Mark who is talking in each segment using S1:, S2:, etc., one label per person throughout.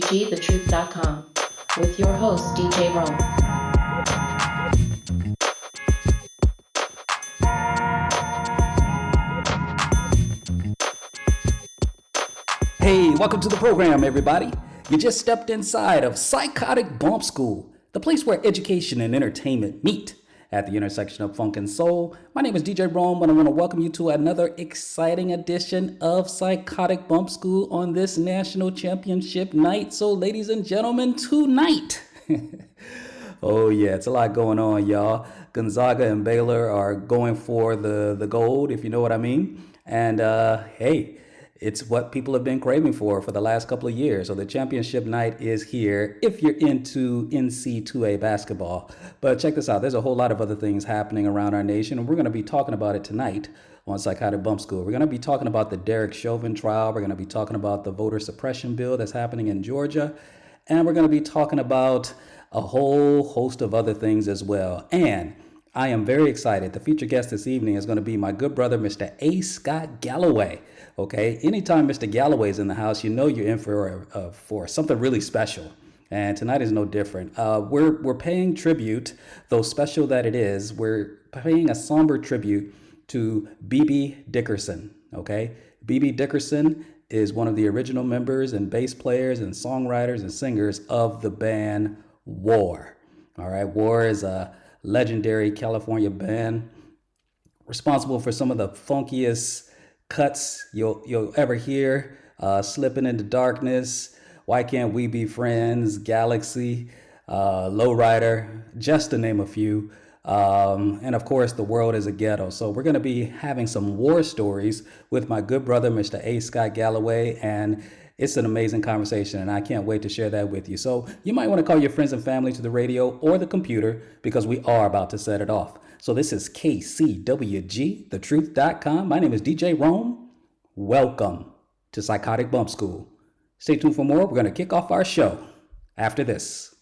S1: KCWGTheTruth.com with your host, DJ Rome.
S2: Hey, welcome to the program, everybody. You just stepped inside of Psychotic Bump School, the place where education and entertainment meet at the intersection of funk and soul. My name is DJ Rome, and I want to welcome you to another exciting edition of Psychotic Bump School on this national championship night. So, ladies and gentlemen, tonight. oh, yeah, it's a lot going on, y'all. Gonzaga and Baylor are going for the, the gold, if you know what I mean. And uh, hey, it's what people have been craving for for the last couple of years. So the championship night is here if you're into NC2A basketball. But check this out there's a whole lot of other things happening around our nation, and we're going to be talking about it tonight on Psychotic Bump School. We're going to be talking about the Derek Chauvin trial, we're going to be talking about the voter suppression bill that's happening in Georgia, and we're going to be talking about a whole host of other things as well. And I am very excited. The featured guest this evening is going to be my good brother, Mr. A. Scott Galloway. Okay, anytime Mr. Galloway is in the house, you know you're in for uh, for something really special. And tonight is no different. Uh, we're we're paying tribute, though special that it is. We're paying a somber tribute to BB Dickerson. Okay, BB Dickerson is one of the original members and bass players and songwriters and singers of the band War. All right, War is a legendary California band responsible for some of the funkiest cuts you'll you'll ever hear. Uh, Slipping into darkness. Why can't we be friends? Galaxy, uh, Lowrider, just to name a few. Um, and of course, the world is a ghetto. So we're going to be having some war stories with my good brother, Mr. A. Scott Galloway, and it's an amazing conversation, and I can't wait to share that with you. So you might want to call your friends and family to the radio or the computer because we are about to set it off. So this is KCWG, thetruth.com. My name is DJ Rome. Welcome to Psychotic Bump School. Stay tuned for more. We're going to kick off our show after this.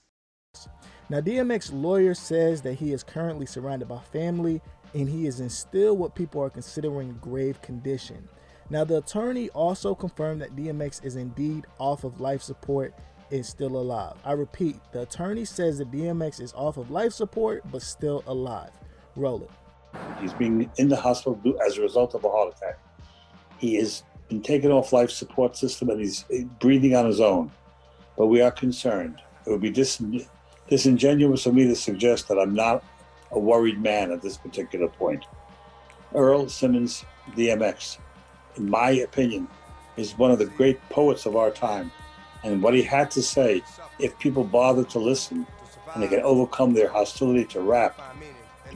S3: Now, DMX lawyer says that he is currently surrounded by family and he is in still what people are considering grave condition. Now, the attorney also confirmed that DMX is indeed off of life support and still alive. I repeat, the attorney says that DMX is off of life support but still alive. Roll it.
S4: He's being in the hospital as a result of a heart attack. He has been taken off life support system and he's breathing on his own. But we are concerned. It would be dis- disingenuous of me to suggest that I'm not a worried man at this particular point. Earl Simmons, DMX, in my opinion, is one of the great poets of our time. And what he had to say, if people bother to listen and they can overcome their hostility to rap,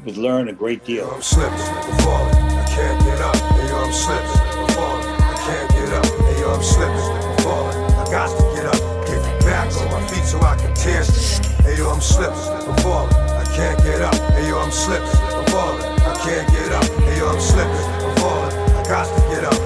S4: would learn a great deal.
S5: I'm slipping, I'm falling, I can't get up. Hey, yo, I'm slipping, I'm falling, I can't get up. Hey, yo, I'm slipping, I'm falling, I got to get up. Get back on my feet so I can tear. Hey, yo, I'm slipping, I'm falling, I can't get up. Hey, yo, I'm slipping, I'm falling, I can't get up. Hey, yo, I'm slipping, I'm falling, I got to get up.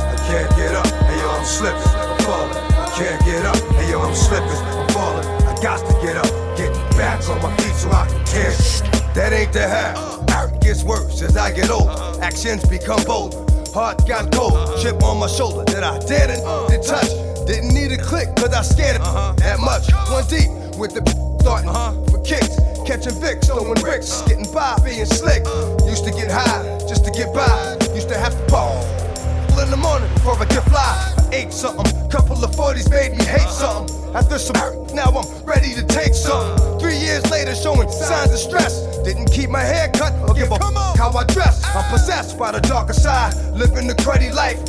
S5: can't get up. Hey, yo, I'm slipping, I'm falling, I can't get up. Hey, yo, I'm slipping, I'm falling, I got to get up. Get back on my feet so I can tear. That ain't the half. It gets worse as I get older. Actions become bolder. Heart got cold, chip on my shoulder that I didn't, did touch. Didn't need a click, cause I scared it uh-huh. that much. One deep with the starting uh-huh. for kicks. Catching Vicks, throwing bricks, uh. getting by, being slick. Used to get high just to get by. Used to have to pop in the morning before I get fly. I ate something, couple of 40s made me hate something. After some now I'm ready to take something. Three years later, showing signs of stress. Didn't keep my hair cut or give a f- how I dress. I'm possessed by the darker side, living the cruddy life.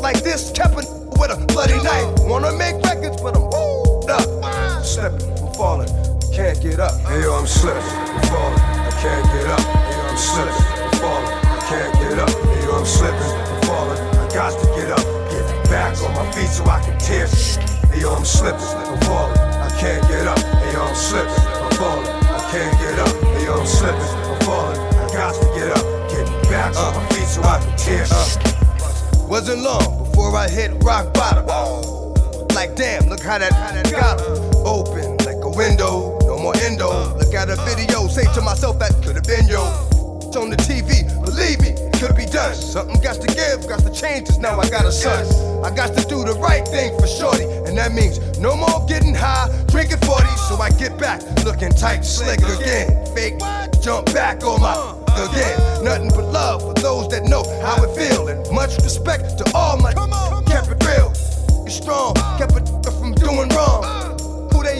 S5: Like this, kept a with a bloody knife. Wanna make records, but I'm up. I'm slipping, I'm falling, can't get up. Hey yo, I'm slipping, I'm falling, I can't get up. Hey yo, I'm slipping, I'm falling, I can't get up. Hey yo, I'm slipping, I'm falling, I got to get up. Get back on my feet so I can tear shit. Hey yo, I'm slipping, I'm falling, I can't get up. Hey yo, I'm slipping, I'm falling, I can't get up. Hey yo, I'm slipping, I'm falling, I got to get up. Get back on my feet so I can tear shit. Wasn't long before I hit rock bottom. Like damn, look how that, how that got open like a window. No more endo. Look at a video, say to myself that could have been yo. It's on the TV, believe me, could be done. Something got to give, got to change this. Now I got a son. I got to do the right thing for shorty, and that means no more getting high, drinking 40. So I get back, looking tight, slick again. Fake, jump back on my again. Nothing but love for those that know how it feel, and much respect to all my kept it real. It's strong, kept it from doing wrong.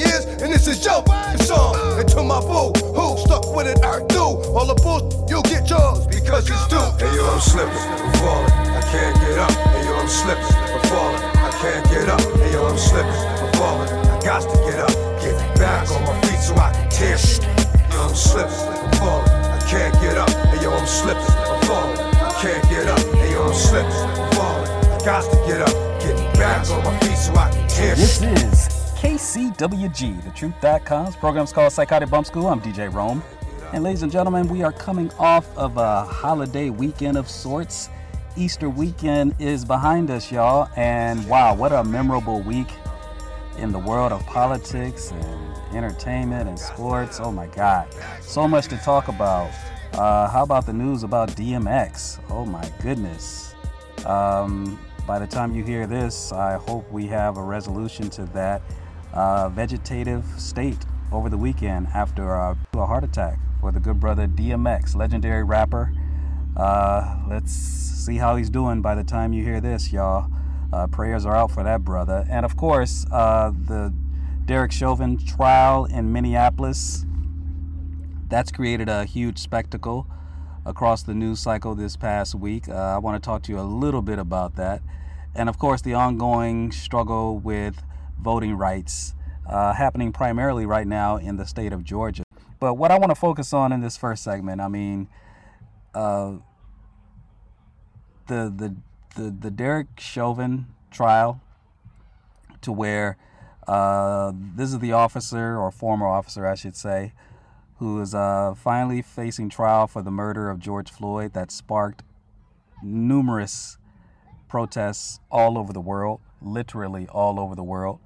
S5: Who is, and this is your song. And to my boo, who stuck with it, I do. All the bull, you'll get yours because it's due. Hey yo, I'm slipping, I'm falling, I can't get up. Hey yo, I'm slipping, I'm falling, I can't get up. Hey yo, I'm slipping, I'm falling, I got to get up. Get back on my feet so I can tear shit. Yo, I'm slipping, I'm falling, I can't get up. Hey yo, I'm slipping, I'm falling, I can't get up. Hey yo, I'm slipping, I'm falling, I got to get up. Get back on my feet so I can tear
S2: This is KCWG, thetruth.com's program's called Psychotic Bump School. I'm DJ Rome. And ladies and gentlemen, we are coming off of a holiday weekend of sorts. Easter weekend is behind us, y'all. And wow, what a memorable week in the world of politics and entertainment and sports. Oh my God. So much to talk about. Uh, how about the news about DMX? Oh my goodness. Um, by the time you hear this, I hope we have a resolution to that uh, vegetative state over the weekend after uh, a heart attack for the good brother DMX, legendary rapper. Uh, let's see how he's doing by the time you hear this, y'all. Uh, prayers are out for that brother. And of course, uh, the Derek Chauvin trial in Minneapolis. That's created a huge spectacle across the news cycle this past week. Uh, I want to talk to you a little bit about that. And of course, the ongoing struggle with voting rights uh, happening primarily right now in the state of Georgia. But what I want to focus on in this first segment, I mean, uh, the, the, the, the Derek Chauvin trial, to where uh, this is the officer, or former officer, I should say, who is uh, finally facing trial for the murder of George Floyd that sparked numerous protests all over the world, literally all over the world.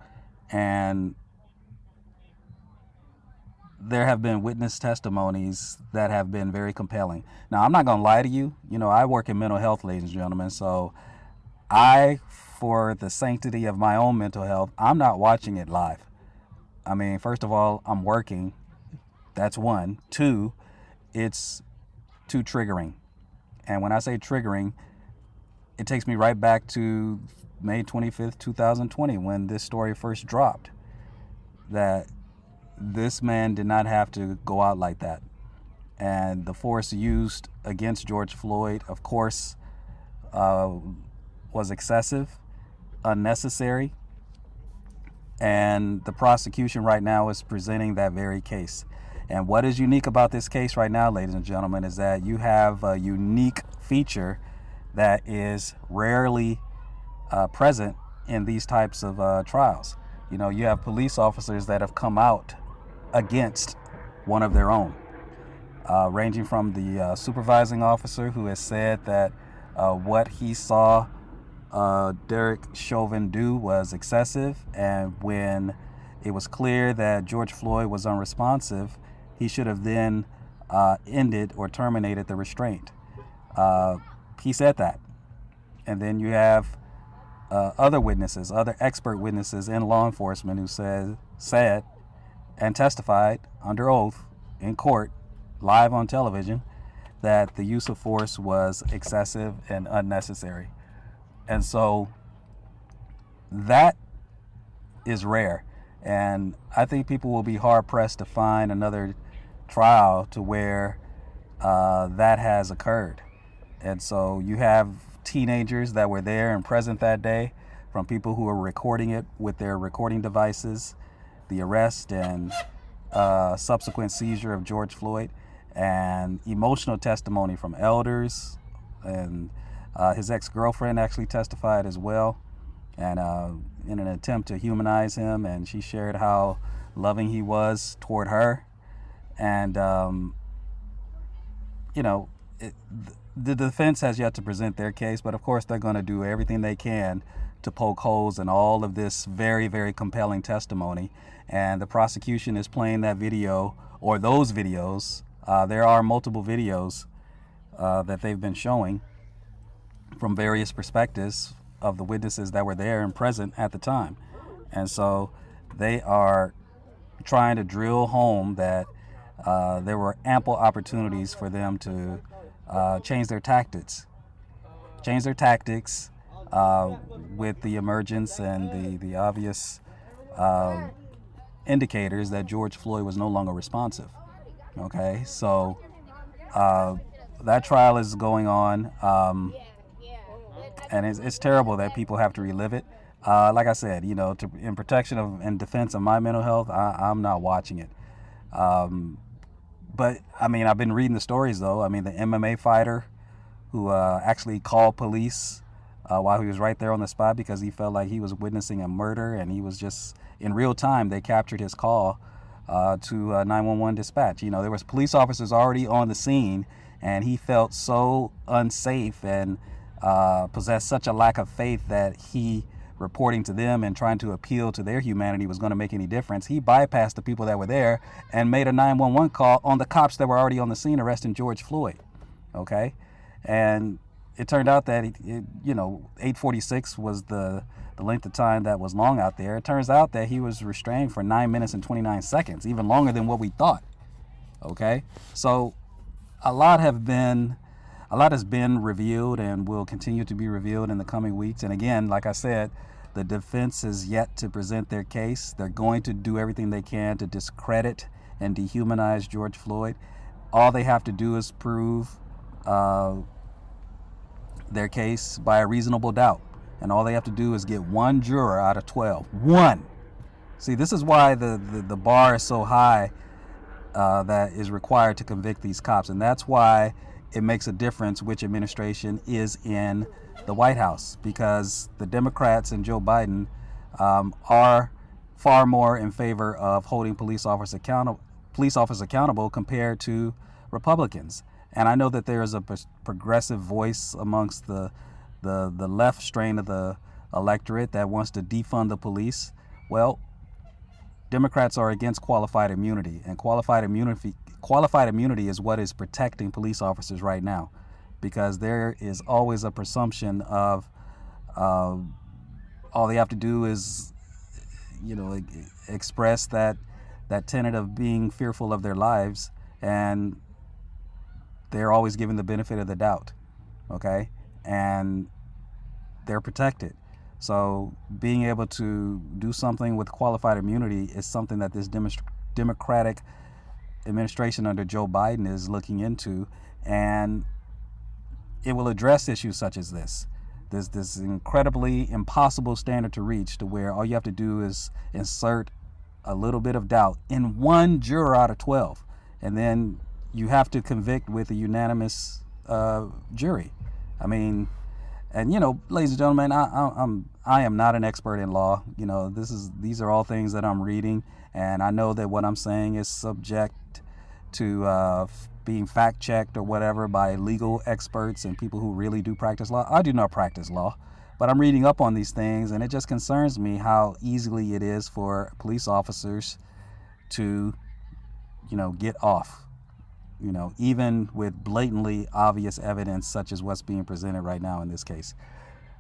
S2: And there have been witness testimonies that have been very compelling. Now, I'm not going to lie to you. You know, I work in mental health, ladies and gentlemen. So I, for the sanctity of my own mental health, I'm not watching it live. I mean, first of all, I'm working. That's one. Two, it's too triggering. And when I say triggering, it takes me right back to May 25th, 2020, when this story first dropped. That this man did not have to go out like that. And the force used against George Floyd, of course, uh, was excessive, unnecessary. And the prosecution right now is presenting that very case. And what is unique about this case right now, ladies and gentlemen, is that you have a unique feature that is rarely uh, present in these types of uh, trials. You know, you have police officers that have come out against one of their own. uh, ranging from the uh, supervising officer who has said that uh, what he saw uh, Derek Chauvin do was excessive, and when it was clear that George Floyd was unresponsive, he should have then ended or terminated the restraint. He said that. And then you have uh, other witnesses, other expert witnesses in law enforcement who said, said and testified under oath in court, live on television, that the use of force was excessive and unnecessary. And so that is rare. And I think people will be hard pressed to find another trial to where uh, that has occurred. And so you have teenagers that were there and present that day from people who were recording it with their recording devices, the arrest and uh, subsequent seizure of George Floyd, and emotional testimony from elders. And uh, his ex girlfriend actually testified as well. And uh, in an attempt to humanize him, and she shared how loving he was toward her. And, um, you know, it, the defense has yet to present their case, but of course they're going to do everything they can to poke holes in all of this very, very compelling testimony. And the prosecution is playing that video or those videos. Uh, there are multiple videos uh, that they've been showing from various perspectives of the witnesses that were there and present at the time. And so they are trying to drill home that uh, there were ample opportunities for them to uh, change their tactics. Change their tactics uh, with the emergence and the, the obvious uh, indicators that George Floyd was no longer responsive. Okay, so uh, that trial is going on. Um, and it's, it's terrible that people have to relive it. Uh, like I said, you know, to, in protection of and defense of my mental health, I, am not watching it. Um, but I mean, I've been reading the stories though. I mean, the MMA fighter who uh, actually called police uh, while he was right there on the spot because he felt like he was witnessing a murder, and he was just in real time. They captured his call uh, to 911 dispatch. You know, there was police officers already on the scene, and he felt so unsafe and uh, possessed such a lack of faith that he reporting to them and trying to appeal to their humanity was going to make any difference. He bypassed the people that were there and made a 911 call on the cops that were already on the scene arresting George Floyd. Okay, and it turned out that it, you know 846 was the the length of time that was long out there. It turns out that he was restrained for nine minutes and 29 seconds, even longer than what we thought. Okay, so a lot have been a lot has been revealed and will continue to be revealed in the coming weeks. And again, like I said, the defense is yet to present their case. They're going to do everything they can to discredit and dehumanize George Floyd. All they have to do is prove uh, their case by a reasonable doubt. And all they have to do is get one juror out of 12. One. See, this is why the, the, the bar is so high uh, that is required to convict these cops. And that's why it makes a difference which administration is in the White House because the Democrats and Joe Biden um, are far more in favor of holding police officers accountable police officers accountable compared to Republicans. And I know that there is a progressive voice amongst the the the left strain of the electorate that wants to defund the police. Well, Democrats are against qualified immunity, and qualified immunity qualified immunity is what is protecting police officers right now because there is always a presumption of uh, all they have to do is you know express that that tenet of being fearful of their lives and they're always given the benefit of the doubt okay? And they're protected. So being able to do something with qualified immunity is something that this democratic administration under Joe Biden is looking into, and it will address issues such as this. There's this incredibly impossible standard to reach to where all you have to do is insert a little bit of doubt in one juror out of 12, and then you have to convict with a unanimous uh, jury. I mean, and you know, ladies and gentlemen, I, I, I'm I am not an expert in law. You know, this is these are all things that I'm reading, and I know that what I'm saying is subject to uh, being fact checked or whatever by legal experts and people who really do practice law. I do not practice law, but I'm reading up on these things, and it just concerns me how easily it is for police officers to, you know, get off. You know, even with blatantly obvious evidence such as what's being presented right now in this case.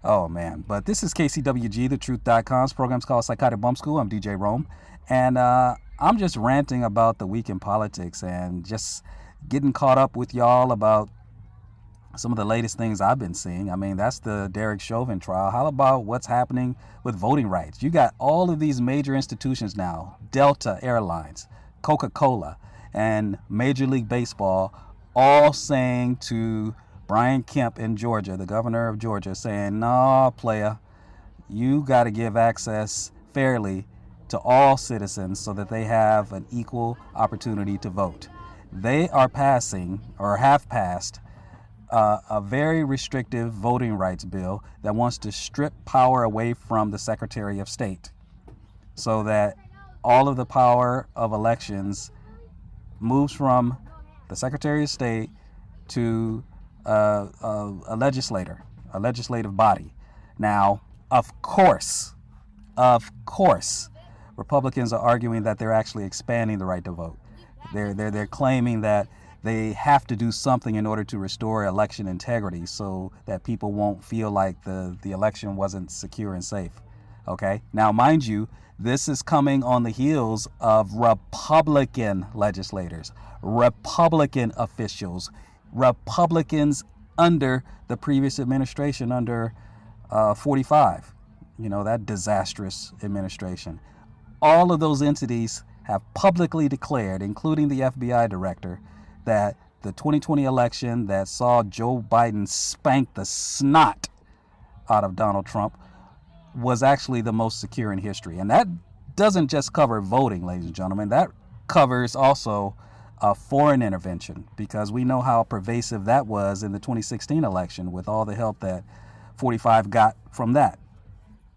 S2: Oh man, but this is KCWG, thetruth.com's program's called Psychotic Bump School. I'm DJ Rome, and uh, I'm just ranting about the week in politics and just getting caught up with y'all about some of the latest things I've been seeing. I mean, that's the Derek Chauvin trial. How about what's happening with voting rights? You got all of these major institutions now Delta Airlines, Coca Cola, and Major League Baseball all saying to Brian Kemp in Georgia, the governor of Georgia, saying, nah, player, you got to give access fairly to all citizens so that they have an equal opportunity to vote. They are passing or have passed uh, a very restrictive voting rights bill that wants to strip power away from the Secretary of State so that all of the power of elections moves from the Secretary of State to uh, a, a legislator, a legislative body. Now, of course, of course, Republicans are arguing that they're actually expanding the right to vote. They're, they're, they're claiming that they have to do something in order to restore election integrity so that people won't feel like the, the election wasn't secure and safe. Okay? Now, mind you, this is coming on the heels of Republican legislators, Republican officials, Republicans under the previous administration, under uh, 45, you know, that disastrous administration. All of those entities have publicly declared, including the FBI director, that the 2020 election that saw Joe Biden spank the snot out of Donald Trump was actually the most secure in history. And that doesn't just cover voting, ladies and gentlemen, that covers also a foreign intervention because we know how pervasive that was in the 2016 election with all the help that 45 got from that.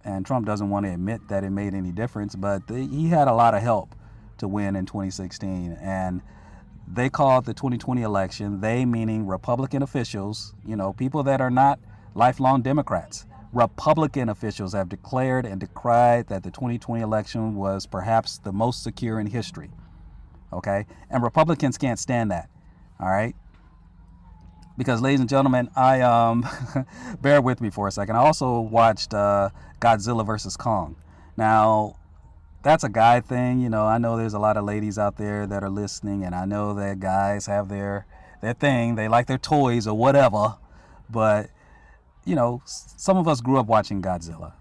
S2: And Trump doesn't want to admit that it made any difference, but the, he had a lot of help to win in 2016. And they called the 2020 election, they meaning Republican officials, you know, people that are not lifelong Democrats. Republican officials have declared and decried that the 2020 election was perhaps the most secure in history. Okay? And Republicans can't stand that. All right? Because, ladies and gentlemen, I, um, bear with me for a second. I also watched uh, Godzilla versus Kong. Now, that's a guy thing. You know, I know there's a lot of ladies out there that are listening, and I know that guys have their their thing. They like their toys or whatever. But you know, some of us grew up watching Godzilla.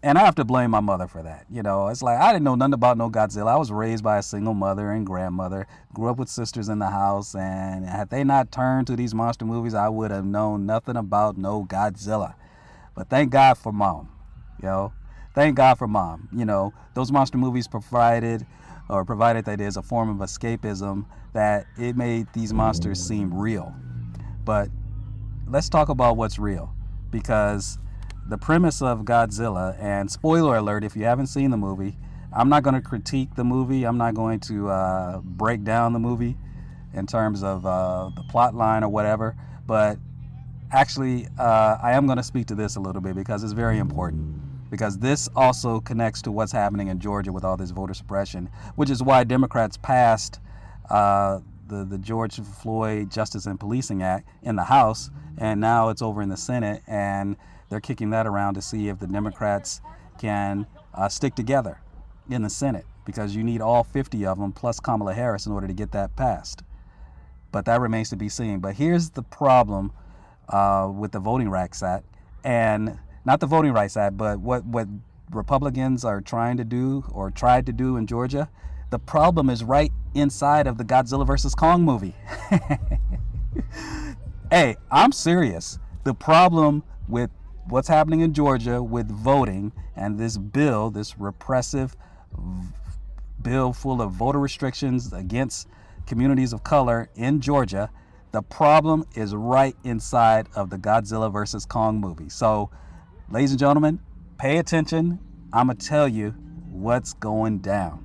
S2: And I have to blame my mother for that. You know, it's like I didn't know nothing about no Godzilla. I was raised by a single mother and grandmother, grew up with sisters in the house, and had they not turned to these monster movies, I would have known nothing about no Godzilla. But thank God for mom, you know. Thank God for mom. You know, those monster movies provided or provided that there's a form of escapism that it made these monsters seem real. But let's talk about what's real because the premise of Godzilla, and spoiler alert if you haven't seen the movie, I'm not going to critique the movie. I'm not going to uh, break down the movie in terms of uh, the plot line or whatever. But actually, uh, I am going to speak to this a little bit because it's very important. Because this also connects to what's happening in Georgia with all this voter suppression, which is why Democrats passed uh, the, the George Floyd Justice and Policing Act in the House, and now it's over in the Senate, and they're kicking that around to see if the Democrats can uh, stick together in the Senate because you need all 50 of them plus Kamala Harris in order to get that passed. But that remains to be seen. But here's the problem uh, with the Voting Rights Act, and not the Voting Rights Act, but what what Republicans are trying to do or tried to do in Georgia. The problem is right inside of the Godzilla versus Kong movie. hey, I'm serious. The problem with what's happening in Georgia with voting and this bill, this repressive bill full of voter restrictions against communities of color in Georgia, the problem is right inside of the Godzilla versus Kong movie. So, ladies and gentlemen, pay attention. I'm going to tell you what's going down.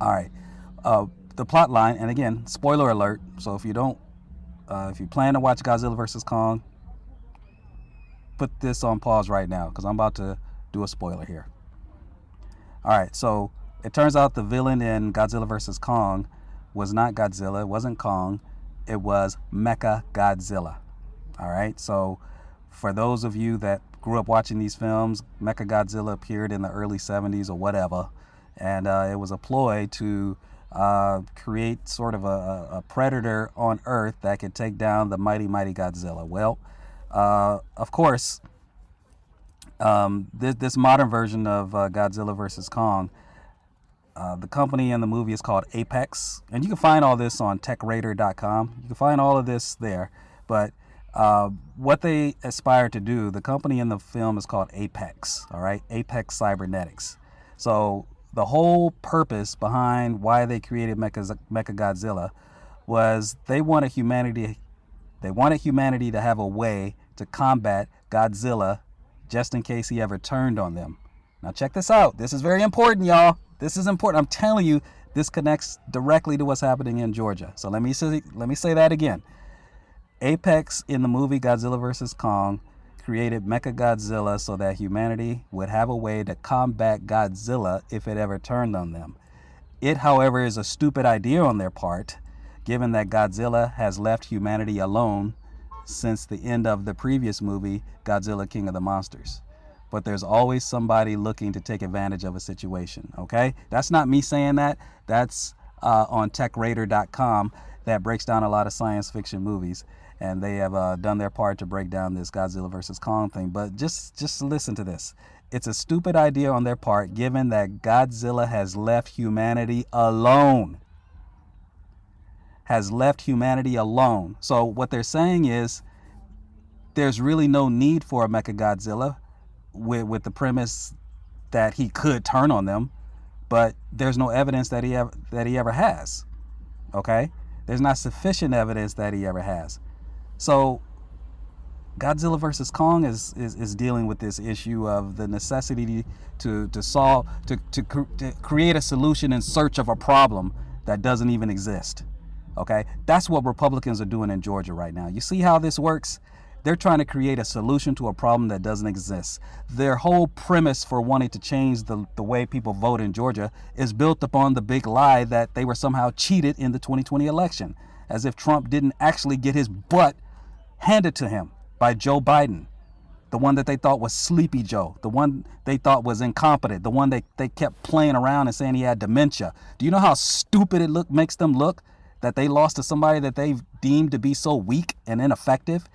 S2: All right. Uh, the plot line, and again, spoiler alert. So if you don't, uh, if you plan to watch Godzilla vs Kong, put this on pause right now because I'm about to do a spoiler here. All right, so it turns out the villain in Godzilla vs Kong was not Godzilla, it wasn't Kong, it was Mecha Godzilla. All right, so for those of you that grew up watching these films, Mecha Godzilla appeared in the early 70s or whatever, and uh, it was a ploy to uh, create sort of a, a, predator on Earth that could take down the mighty, mighty Godzilla. Well, uh, of course, um, this, this, modern version of uh, Godzilla versus Kong, uh, the company in the movie is called Apex, and you can find all this on TechRadar.com. You can find all of this there, but uh, what they aspire to do, the company in the film is called Apex, all right? Apex Cybernetics. So the whole purpose behind why they created Mecha, Mecha Godzilla was they wanted humanity they wanted humanity to have a way to combat Godzilla just in case he ever turned on them. Now check this out. This is very important, y'all. This is important. I'm telling you, this connects directly to what's happening in Georgia. So let me say let me say that again. Apex in the movie Godzilla vs. Kong created Mecha Godzilla so that humanity would have a way to combat Godzilla if it ever turned on them. It, however, is a stupid idea on their part, given that Godzilla has left humanity alone since the end of the previous movie, Godzilla King of the Monsters. But there's always somebody looking to take advantage of a situation, okay? That's not me saying that. That's uh, on techradar.com that breaks down a lot of science fiction movies and they have uh, done their part to break down this Godzilla versus Kong thing. But just just listen to this. It's a stupid idea on their part, given that Godzilla has left humanity alone. Has left humanity alone. So what they're saying is, there's really no need for a Mecha Godzilla, with with the premise that he could turn on them, but there's no evidence that he ever that he ever has. Okay, there's not sufficient evidence that he ever has. So Godzilla versus Kong is, is, is dealing with this issue of the necessity to, to solve, to, to, to create a solution in search of a problem that doesn't even exist. Okay? That's what Republicans are doing in Georgia right now. You see how this works? They're trying to create a solution to a problem that doesn't exist. Their whole premise for wanting to change the, the way people vote in Georgia is built upon the big lie that they were somehow cheated in the 2020 election, as if Trump didn't actually get his butt handed to him by Joe Biden, the one that they thought was Sleepy Joe, the one they thought was incompetent, the one they, they kept playing around and saying he had dementia. Do you know how stupid it look makes them look that they lost to somebody that they've deemed to be so weak and ineffective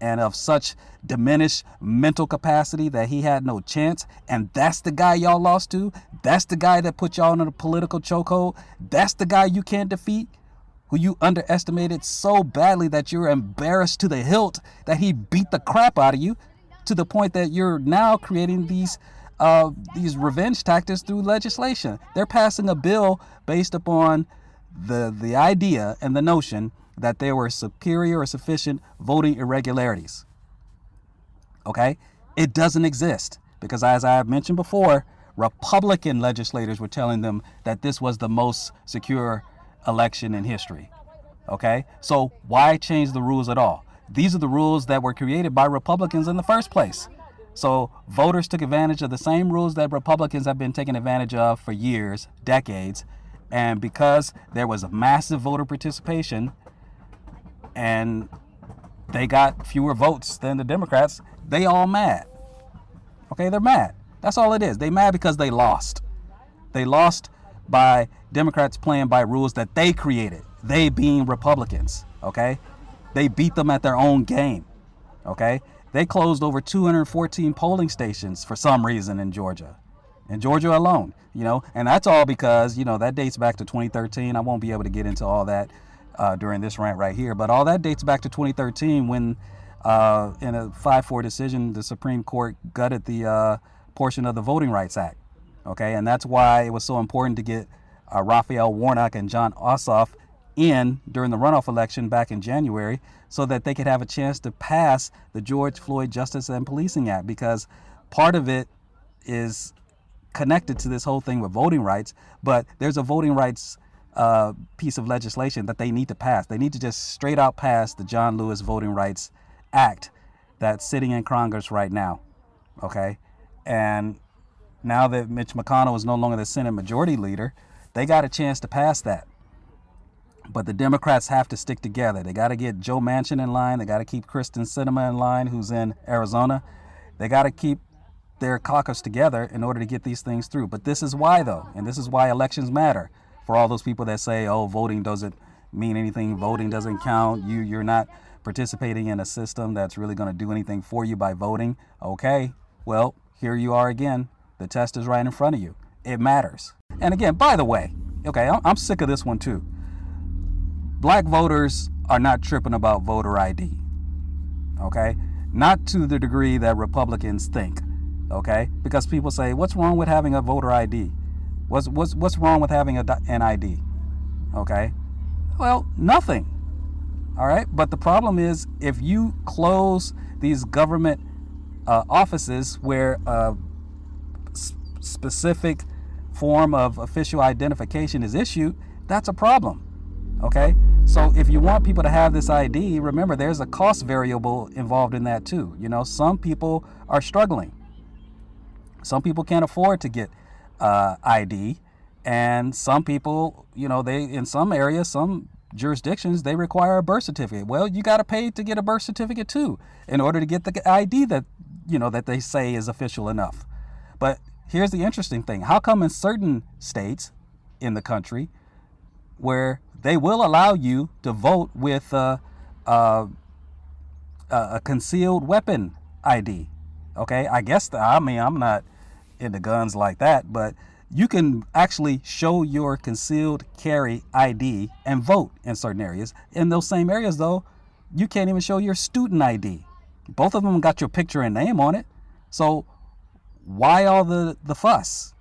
S2: and of such diminished mental capacity that he had no chance. And that's the guy y'all lost to. That's the guy that put y'all in a political chokehold. That's the guy you can't defeat who you underestimated so badly that you're embarrassed to the hilt that he beat the crap out of you to the point that you're now creating these uh, these revenge tactics through legislation. They're passing a bill based upon the the idea and the notion that there were superior or sufficient voting irregularities. Okay? It doesn't exist because as I have mentioned before, Republican legislators were telling them that this was the most secure election in history. Okay? So why change the rules at all? These are the rules that were created by Republicans in the first place. So voters took advantage of the same rules that Republicans have been taking advantage of for years, decades. And because there was a massive voter participation and they got fewer votes than the Democrats, they all mad. Okay, they're mad. That's all it is. They mad because they lost. They lost by Democrats playing by rules that they created, they being Republicans, okay? They beat them at their own game, okay? They closed over 214 polling stations for some reason in Georgia, in Georgia alone, you know, and that's all because, you know, that dates back to 2013. I won't be able to get into all that uh, during this rant right here, but all that dates back to 2013 when, uh, in a 5 4 decision, the Supreme Court gutted the uh, portion of the Voting Rights Act Okay, and that's why it was so important to get uh, Raphael Warnock and Jon Ossoff in during the runoff election back in January so that they could have a chance to pass the George Floyd Justice and Policing Act because part of it is connected to this whole thing with voting rights, but there's a voting rights uh, piece of legislation that they need to pass. They need to just straight out pass the John Lewis Voting Rights Act that's sitting in Congress right now. Okay, and now that Mitch McConnell is no longer the Senate Majority Leader, they got a chance to pass that. But the Democrats have to stick together. They got to get Joe Manchin in line. They got to keep Kyrsten Sinema in line, who's in Arizona. They got to keep their caucus together in order to get these things through. But this is why, though, and this is why elections matter. For all those people that say, "Oh, voting doesn't mean anything. Voting doesn't count. You you're not participating in a system that's really going to do anything for you by voting." Okay, well, here you are again. The test is right in front of you. It matters. And again, by the way, okay, I'm, I'm sick of this one too. Black voters are not tripping about voter ID. Okay? Not to the degree that Republicans think. Okay? Because people say, what's wrong with having a voter ID? What's, what's, what's wrong with having a, an ID? Okay? Well, nothing. All right? But the problem is if you close these government uh, offices where a specific form of official identification is issued, that's a problem. Okay? So if you want people to have this ID, remember there's a cost variable involved in that too. You know, some people are struggling. Some people can't afford to get uh, ID, and some people, you know, they in some areas, some jurisdictions, they require a birth certificate. Well, you got to pay to get a birth certificate too, in order to get the ID that you know that they say is official enough. But here's the interesting thing: how come in certain states in the country where they will allow you to vote with a concealed weapon ID. Okay, I guess the, I mean I'm not into guns like that, but you can actually show your concealed carry ID and vote in certain areas. In those same areas, though, you can't even show your student ID. Both of them got your picture and name on it. So why all the the fuss?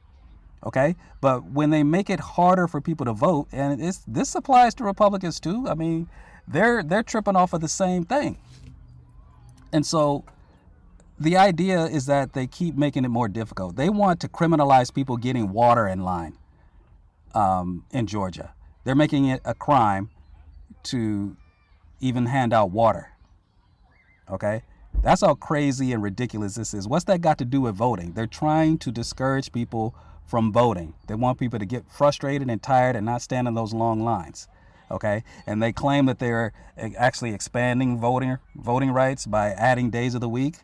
S2: Okay, but when they make it harder for people to vote, and it's this applies to Republicans too. I mean, they're they're tripping off of the same thing. And so the idea is that they keep making it more difficult. They want to criminalize people getting water in line um, in Georgia. They're making it a crime to even hand out water. Okay? That's how crazy and ridiculous this is. What's that got to do with voting? They're trying to discourage people from voting. They want people to get frustrated and tired and not stand in those long lines. Okay, and they claim that they're actually expanding voting voting rights by adding days of the week,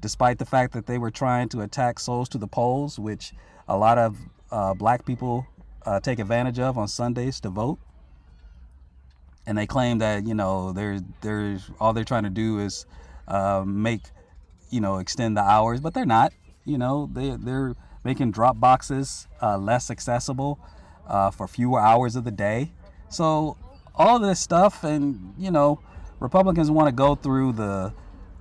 S2: despite the fact that they were trying to attack souls to the polls, which a lot of uh, black people uh, take advantage of on Sundays to vote. And they claim that you know they're they're all they're trying to do is uh, make you know extend the hours, but they're not. You know they they're making drop boxes uh, less accessible uh, for fewer hours of the day. So all this stuff, and you know, Republicans want to go through the,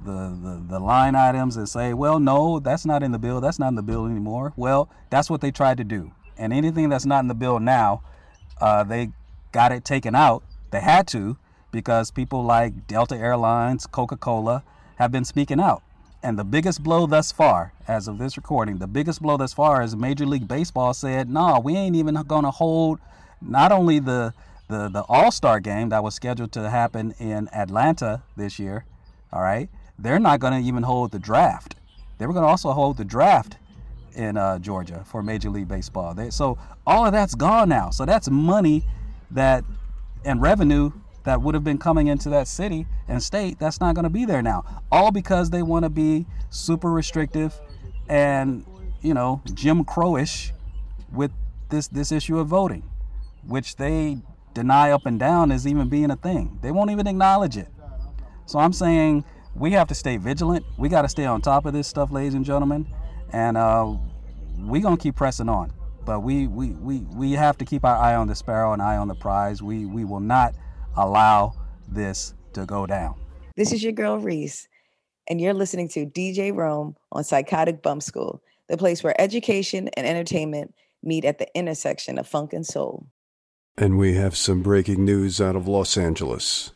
S2: the the the line items and say, well, no, that's not in the bill. That's not in the bill anymore. Well, that's what they tried to do. And anything that's not in the bill now, uh, they got it taken out. They had to because people like Delta Airlines, Coca-Cola have been speaking out. And the biggest blow thus far, as of this recording, the biggest blow thus far is Major League Baseball said, "No, nah, we ain't even going to hold not only the the the All Star game that was scheduled to happen in Atlanta this year. All right, they're not going to even hold the draft. They were going to also hold the draft in uh, Georgia for Major League Baseball. They, so all of that's gone now. So that's money that and revenue that would have been coming into that city and state that's not going to be there now all because they want to be super restrictive and you know jim crowish with this this issue of voting which they deny up and down as even being a thing they won't even acknowledge it so i'm saying we have to stay vigilant we got to stay on top of this stuff ladies and gentlemen and uh, we gonna keep pressing on but we, we, we, we have to keep our eye on the sparrow and eye on the prize. We, we will not allow this to go down.
S6: This is your girl Reese, and you're listening to DJ Rome on Psychotic Bump School, the place where education and entertainment meet at the intersection of funk and soul.
S7: And we have some breaking news out of Los Angeles.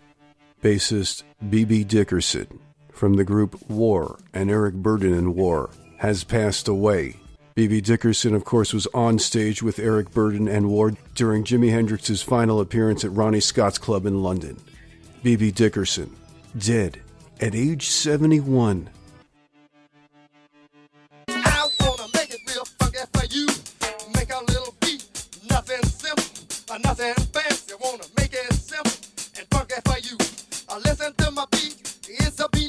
S7: Bassist B.B. Dickerson from the group War and Eric Burdon and War has passed away. B.B. Dickerson, of course, was on stage with Eric Burdon and War during Jimi Hendrix's final appearance at Ronnie Scott's Club in London. B.B. Dickerson, dead at age 71.
S8: I wanna make it real funky for you. Make a little beat, nothing fancy. Wanna make it simple and funky for you. Uh, listen to my beat, it's a. Uh,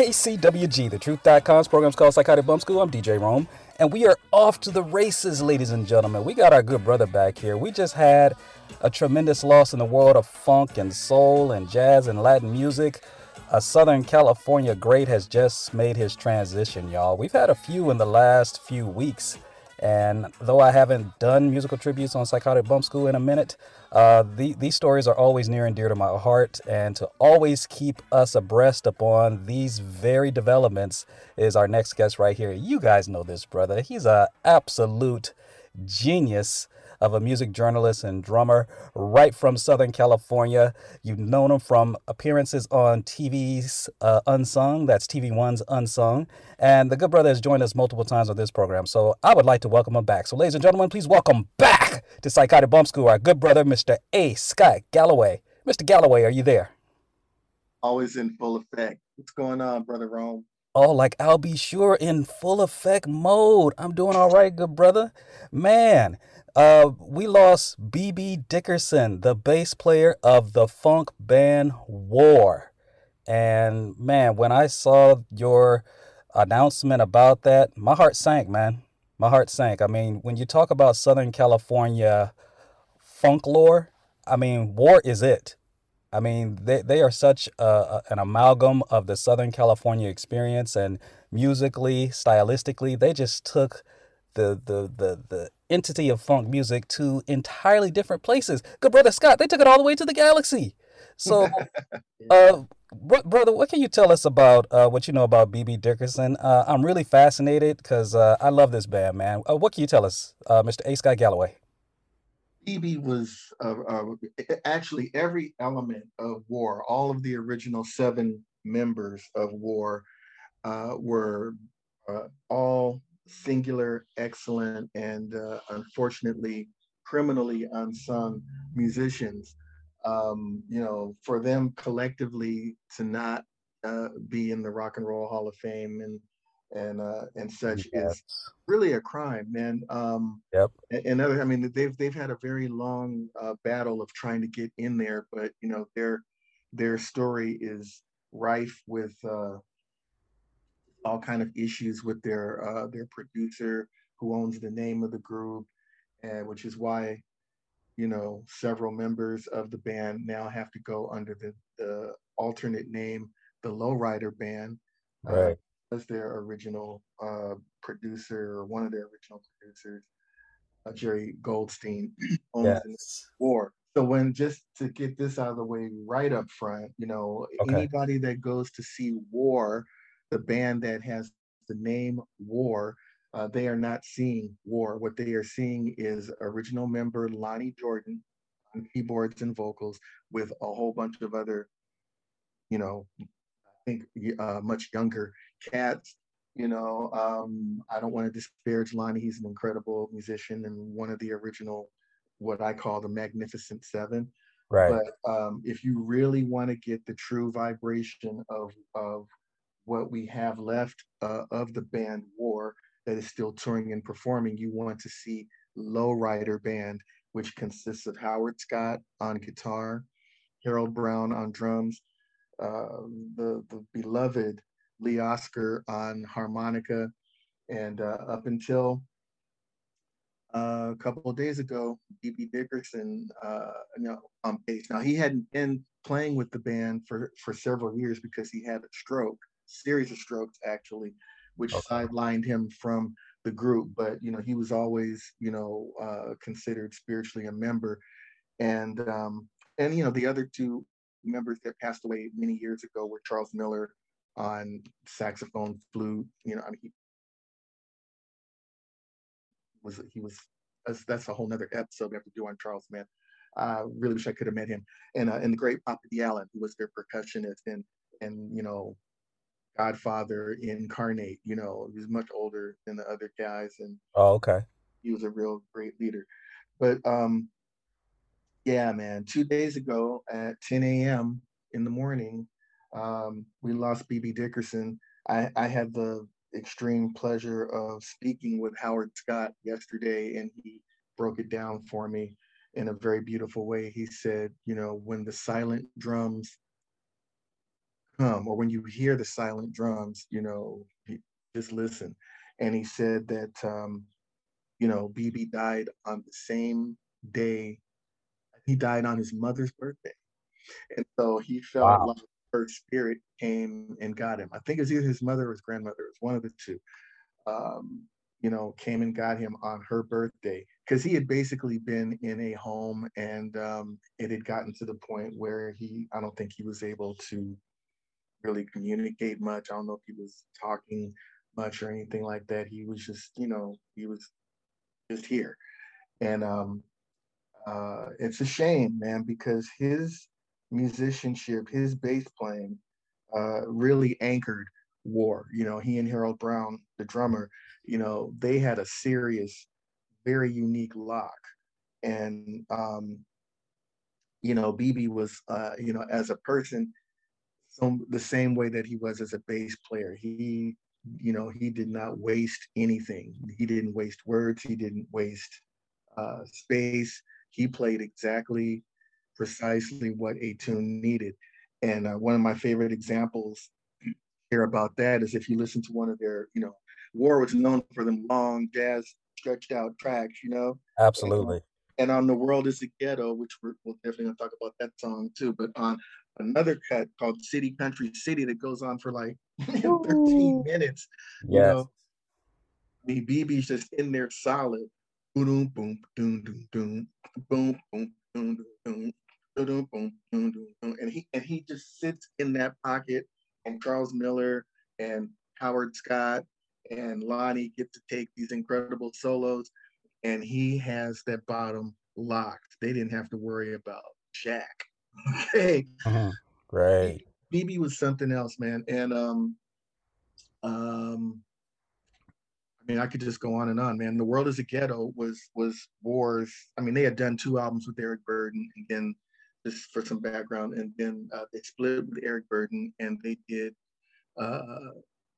S2: KCWG, the truth.com's program's called Psychotic Bump School. I'm DJ Rome, and we are off to the races, ladies and gentlemen. We got our good brother back here. We just had a tremendous loss in the world of funk and soul and jazz and Latin music. A Southern California great has just made his transition, y'all. We've had a few in the last few weeks, and though I haven't done musical tributes on Psychotic Bump School in a minute, uh, the, these stories are always near and dear to my heart. And to always keep us abreast upon these very developments is our next guest right here. You guys know this brother. He's an absolute genius of a music journalist and drummer right from Southern California. You've known him from appearances on TV's uh, Unsung, that's TV One's Unsung. And the good brother has joined us multiple times on this program. So I would like to welcome him back. So, ladies and gentlemen, please welcome back to Psychotic Bump School our good brother, Mr. A. Scott Galloway. Mr. Galloway, are you there?
S9: always in full effect. What's going on, brother Rome?
S2: Oh, like I'll be sure in full effect mode. I'm doing all right, good brother. Man, uh, we lost BB Dickerson, the bass player of the funk band War. And man, when I saw your announcement about that, my heart sank, man. My heart sank. I mean, when you talk about Southern California funk lore, I mean, War is it. I mean, they, they are such a, an amalgam of the Southern California experience, and musically, stylistically, they just took the the the the entity of funk music to entirely different places. Good brother Scott, they took it all the way to the galaxy. So, uh, bro- brother, what can you tell us about uh, what you know about BB Dickerson? Uh, I'm really fascinated because uh, I love this band, man. Uh, what can you tell us, uh, Mr. A. Scott Galloway?
S9: BB was uh, uh, actually every element of War. All of the original seven members of War uh, were uh, all singular, excellent, and uh, unfortunately criminally unsung musicians. Um, you know, for them collectively to not uh, be in the Rock and Roll Hall of Fame and and uh, and such
S10: Yes.
S9: is really a crime, man. Um,
S10: Yep.
S9: and other, I mean, they've they've had a very long uh, battle of trying to get in there, but you know their their story is rife with uh, all kind of issues with their uh, their producer who owns the name of the group, and which is why you know several members of the band now have to go under the the alternate name, the Lowrider Band, uh,
S10: Right.
S9: as their original uh, producer or one of their original producers, uh, Jerry Goldstein, owns
S10: Yes.
S9: war. So when just to get this out of the way right up front, you know,
S10: Okay.
S9: anybody that goes to see War, the band that has the name War, uh, they are not seeing War. What they are seeing is original member Lonnie Jordan on keyboards and vocals with a whole bunch of other, you know, I think uh, much younger cats. You know, um, I don't want to disparage Lonnie. He's an incredible musician and one of the original, what I call the Magnificent Seven.
S10: Right.
S9: But um, if you really want to get the true vibration of of what we have left uh, of the band War that is still touring and performing, you want to see Lowrider Band, which consists of Howard Scott on guitar, Harold Brown on drums, uh, the the beloved Lee Oskar on harmonica, and uh, up until uh, a couple of days ago, B.B. Dickerson, uh, you know, on bass. Now he hadn't been playing with the band for for several years because he had a stroke, series of strokes actually, which sidelined him from the group. But you know, he was always you know uh, considered spiritually a member, and um, and you know the other two members that passed away many years ago were Charles Miller on saxophone, flute. You know, I mean, he was he was that's, that's a whole nother episode we have to do on Charles, man. I really wish I could have met him. And uh, and the great Papa Dee Allen, who was their percussionist and and you know, Godfather incarnate. You know, he was much older than the other guys, and
S10: Oh, okay.
S9: he was a real great leader. But um, yeah, man. Two days ago at 10 a.m. in the morning, um, we lost BB Dickerson. I, I had the extreme pleasure of speaking with Howard Scott yesterday, and he broke it down for me in a very beautiful way. He said, you know, when the silent drums come, or when you hear the silent drums, you know, just listen. And he said that, um, you know, BB died on the same day. He died on his mother's birthday. And so he felt
S10: Wow.
S9: like her spirit came and got him. I think it was either his mother or his grandmother. It was one of the two. Um, you know, came and got him on her birthday because he had basically been in a home and um, it had gotten to the point where he, I don't think he was able to really communicate much. I don't know if he was talking much or anything like that. He was just, you know, he was just here. And um, uh, it's a shame, man, because his musicianship, his bass playing, uh, really anchored War. You know, he and Harold Brown, the drummer, you know, they had a serious, very unique lock. And um, you know, BB was, uh, you know, as a person, the same way that he was as a bass player. He, you know, he did not waste anything. He didn't waste words. He didn't waste uh, space. He played exactly, precisely what a tune needed. And uh, one of my favorite examples here about that is if you listen to one of their, you know, War was known for them long jazz stretched out tracks, you know.
S10: Absolutely.
S9: And on The World is a Ghetto, which we're, we'll definitely gonna talk about that song too, but on another cut called City Country City that goes on for like 13 minutes. You know, the BB's just in there solid. Boom, boom, boom, boom, boom, boom, boom, boom, boom, boom, and he and he just sits in that pocket. And Charles Miller and Howard Scott and Lonnie get to take these incredible solos, and he has that bottom locked. They didn't have to worry about Jack. Okay.
S10: Mhm. Great.
S9: BB was something else, man. And um, um, I mean, I could just go on and on, man. The World is a Ghetto was was Wars. I mean, they had done two albums with Eric Burdon, and then just for some background, and then uh, they split with Eric Burdon, and they did, uh,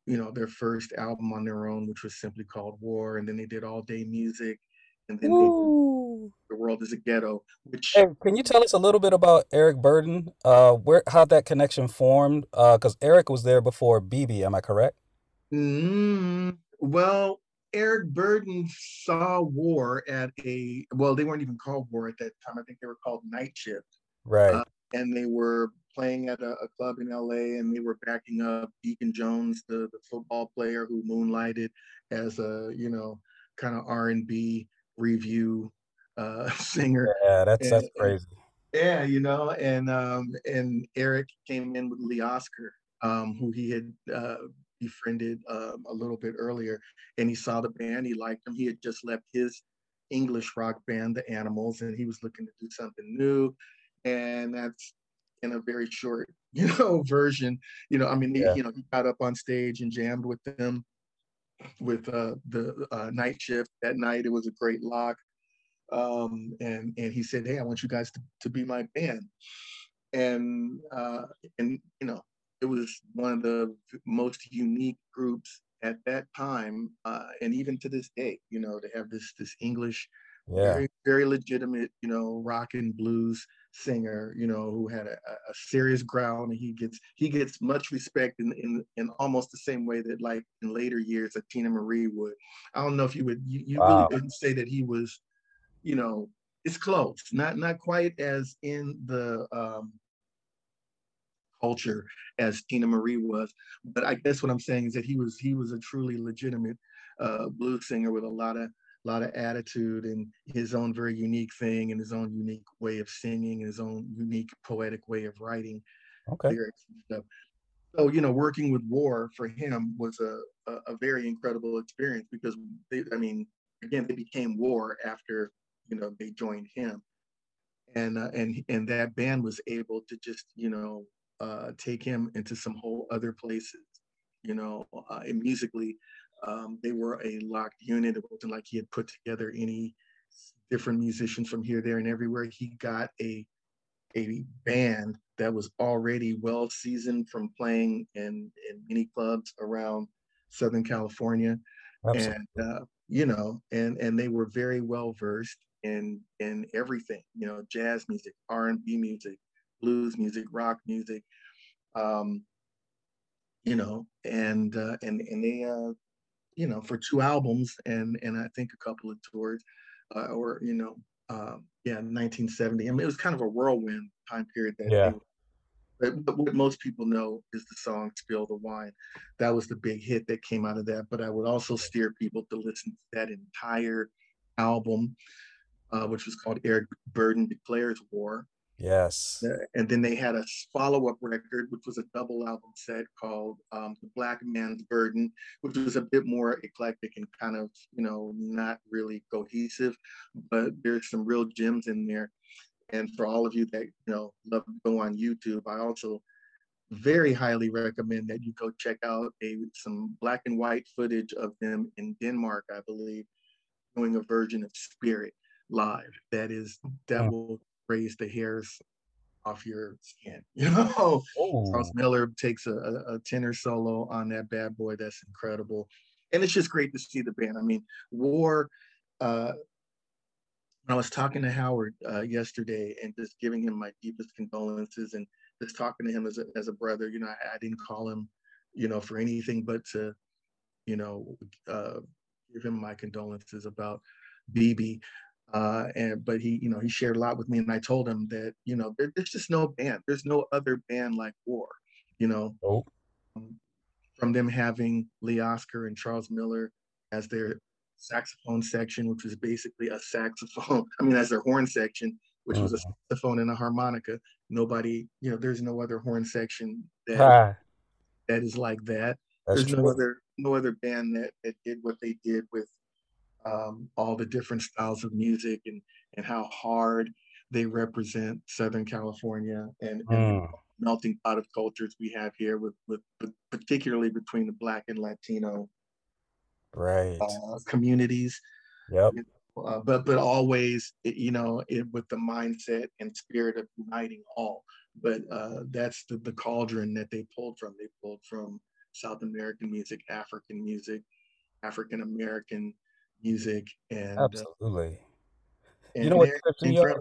S9: you know, their first album on their own, which was simply called War, and then they did All Day Music, and then they The World Is a Ghetto, which
S2: Hey, can you tell us a little bit about Eric Burdon? Uh, where how that connection formed? Uh, because Eric was there before BB, am I correct?
S9: Mm, well, Eric Burdon saw War at a well, they weren't even called War at that time. I think they were called Night Shift.
S2: Right.
S9: Uh, and they were playing at a, a club in LA and they were backing up Deacon Jones, the, the football player who moonlighted as a, you know, kind of R&B review uh, singer.
S2: Yeah, that's that's
S9: And-
S2: crazy.
S9: yeah, you know, and um, and Eric came in with Lee Oskar, um, who he had uh, befriended um, a little bit earlier, and he saw the band, he liked them. He had just left his English rock band, The Animals, and he was looking to do something new, and that's in a very short, you know, version. You know, I mean, he, you know, he got up on stage and jammed with them with uh, the uh, night shift that night. It was a great lock um, and and he said, "Hey, I want you guys to, to be my band." And uh, and you know, it was one of the most unique groups at that time, uh, and even to this day, you know, to have this this English,
S2: Yeah.
S9: very very legitimate, you know, rock and blues singer, you know, who had a, a a serious growl, and he gets he gets much respect in in in almost the same way that like in later years that Teena Marie would. I don't know if you would you, you
S2: Wow.
S9: really wouldn't say that he was you know, it's close. Not not quite as in the um, culture as Teena Marie was, but I guess what I'm saying is that he was he was a truly legitimate uh, blues singer with a lot of lot of attitude and his own very unique thing and his own unique way of singing and his own unique poetic way of writing
S2: Okay.
S9: lyrics and stuff. So you know, working with War for him was a a, a very incredible experience because they, I mean, again, they became War after you know they joined him, and uh, and and that band was able to just you know uh, take him into some whole other places, you know, uh, and musically. Um, they were a locked unit. It wasn't like he had put together any different musicians from here, there, and everywhere. He got a a band that was already well seasoned from playing in, in many clubs around Southern California.
S2: Absolutely.
S9: And, uh, you know, and, and they were very well versed in, in everything, you know, jazz music, R&B music, blues music, rock music, um, you know, and, uh, and, and they, uh, you know, for two albums and, and I think a couple of tours, uh, or, you know, um, yeah, 1970. I mean, it was kind of a whirlwind time period that
S2: Yeah.
S9: but, but what most people know is the song Spill the Wine. That was the big hit that came out of that. But I would also steer people to listen to that entire album, uh, which was called Eric Burdon Declares War.
S2: Yes.
S9: And then they had a follow up record, which was a double album set called um, The Black Man's Burdon, which was a bit more eclectic and kind of, you know, not really cohesive, but there's some real gems in there. And for all of you that, you know, love to go on YouTube, I also very highly recommend that you go check out a some black and white footage of them in Denmark, I believe, doing a version of Spirit live. That is that will raise the hairs off your skin. You know, Charles Miller takes a, a, a tenor solo on that bad boy. That's incredible, and it's just great to see the band. I mean, War. Uh, I was talking to Howard uh, yesterday and just giving him my deepest condolences and just talking to him as a, as a brother. You know, I, I didn't call him, you know, for anything but to, you know, uh, give him my condolences about BB. Uh, and but he, you know, he shared a lot with me, and I told him that, you know, there, there's just no band. There's no other band like War. You know,
S2: Nope.
S9: um, from them having Lee Oskar and Charles Miller as their saxophone section, which was basically a saxophone. I mean, as their horn section, which was a
S2: Mhm.
S9: saxophone and a harmonica. Nobody, you know, there's no other horn section that
S2: Ah,
S9: that is like that.
S2: that's
S9: there's no other no other band that that did what they did with um, all the different styles of music and and how hard they represent Southern California and, and
S2: Mm.
S9: melting pot of cultures we have here with, with, with particularly between the black and Latino
S2: Right.
S9: uh, communities.
S2: Yep.
S9: uh, but but always you know it, with the mindset and spirit of uniting all. But uh, that's the, the cauldron that they pulled from. They pulled from South American music, African music, African American music, and uh,
S2: Absolutely.
S9: and
S2: You know what trips me up?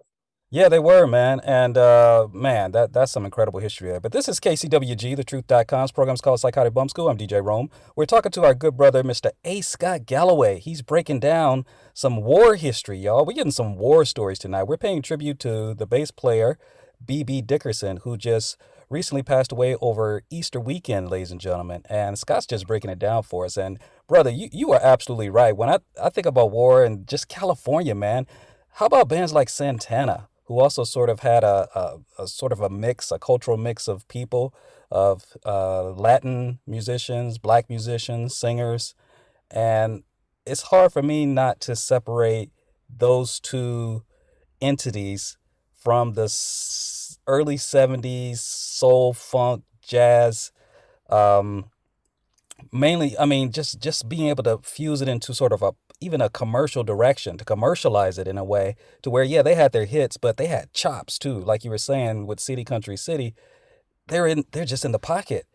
S2: Yeah, they were, man. And uh, man, that that's some incredible history there. But this is KCWG, the truth.com's program's called Psychotic Bump School. I'm DJ Rome. We're talking to our good brother, Mr. A. Scott Galloway. He's breaking down some war history, y'all. We're getting some war stories tonight. We're paying tribute to the bass player, B.B. Dickerson, who just recently passed away over Easter weekend, ladies and gentlemen. And Scott's just breaking it down for us. And brother, you, you are absolutely right. When I, I think about war and just California, man, how about bands like Santana, who also sort of had a, a, a sort of a mix, a cultural mix of people, of uh, Latin musicians, black musicians, singers, and it's hard for me not to separate those two entities from the early 70s soul, funk, jazz, um, mainly i mean just just being able to fuse it into sort of a even a commercial direction to commercialize it in a way to where yeah they had their hits but they had chops too. Like you were saying with city country city they're in they're just in the pocket.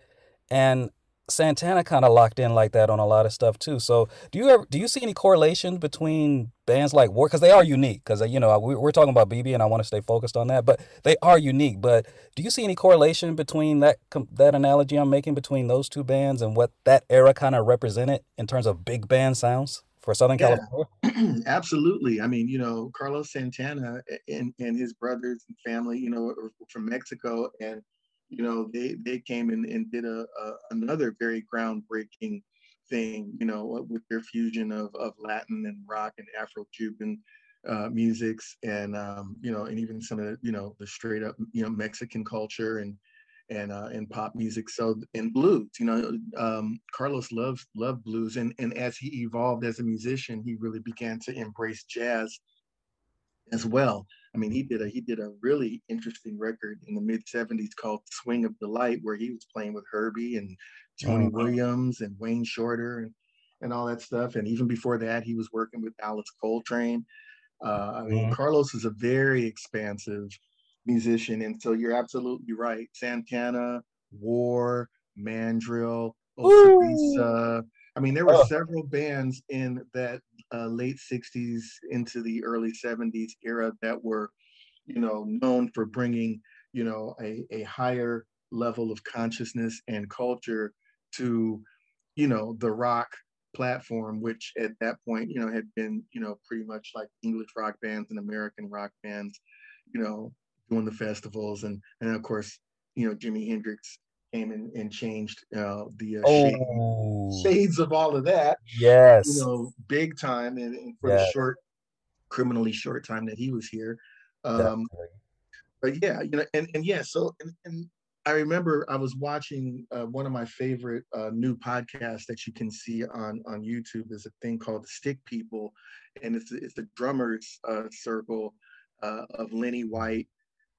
S2: And santana kind of locked in like that on a lot of stuff too. So do you ever do you see any correlation between bands like war because they are unique because you know we, we're talking about bb and i want to stay focused on that but they are unique but do you see any correlation between that that analogy i'm making between those two bands and what that era kind of represented in terms of big band sounds for southern
S9: Yeah,
S2: california?
S9: Absolutely. I mean, you know, Carlos Santana and and his brothers and family, you know, are from Mexico, and you know, they they came in and did a, a another very groundbreaking thing, you know, with their fusion of of Latin and rock and Afro-Cuban uh, musics, and um, you know, and even some of the, you know, the straight up, you know, Mexican culture and and uh, and pop music. So and blues, you know, um, Carlos loves loved blues, and and as he evolved as a musician, he really began to embrace jazz as well. I mean, he did a he did a really interesting record in the mid '70s called "Swing of Delight," where he was playing with Herbie and Tony
S2: Mhm.
S9: Williams and Wayne Shorter and and all that stuff. And even before that, he was working with Alice Coltrane. Uh, I mean,
S2: Mhm.
S9: Carlos is a very expansive musician, and so you're absolutely right. Santana, War, Mandrill, Oh Teresa. I mean, there were
S2: Oh.
S9: several bands in that uh, late '60s into the early '70s era that were, you know, known for bringing, you know, a, a higher level of consciousness and culture to, you know, the rock platform, which at that point, you know, had been, you know, pretty much like English rock bands and American rock bands, you know, doing the festivals and and of course, you know, Jimi Hendrix came in and changed uh, the uh, shade,
S2: oh.
S9: shades of all of that,
S2: Yes, you
S9: know, big time, and, and for the short, criminally short time that he was here. Um, but yeah, you know, and and yeah, so and, and I remember I was watching uh, one of my favorite uh, new podcasts that you can see on on YouTube. Is a thing called the Stick People, and it's it's the drummers uh, circle uh, of Lenny White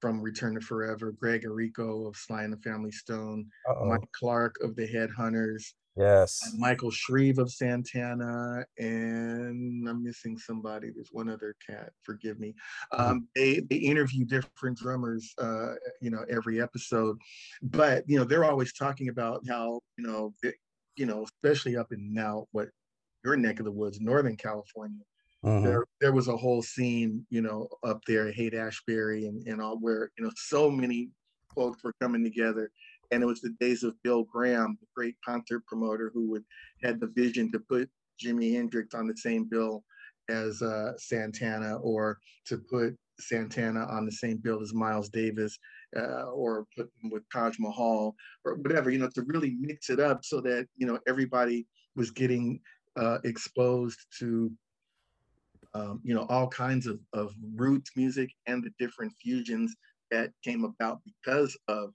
S9: from Return to Forever, Greg Errico of Sly and the Family Stone,
S2: uh-oh
S9: Mike Clark of the Headhunters,
S2: yes
S9: uh, Michael Shrieve of Santana, and I'm missing somebody. There's one other cat. Forgive me.
S2: Mhm.
S9: Um, they they interview different drummers, uh, you know, every episode, but you know they're always talking about how you know, the, you know, especially up in now what your neck of the woods, Northern California.
S2: Mhm.
S9: There, there was a whole scene, you know, up there, Haight Ashbury, and, and all where you know so many folks were coming together and it was the days of Bill Graham, the great concert promoter who would had the vision to put Jimi Hendrix on the same bill as uh, Santana, or to put Santana on the same bill as Miles Davis, uh, or put with Taj Mahal, or whatever. You know, to really mix it up so that you know everybody was getting uh, exposed to um, you know all kinds of, of roots music and the different fusions that came about because of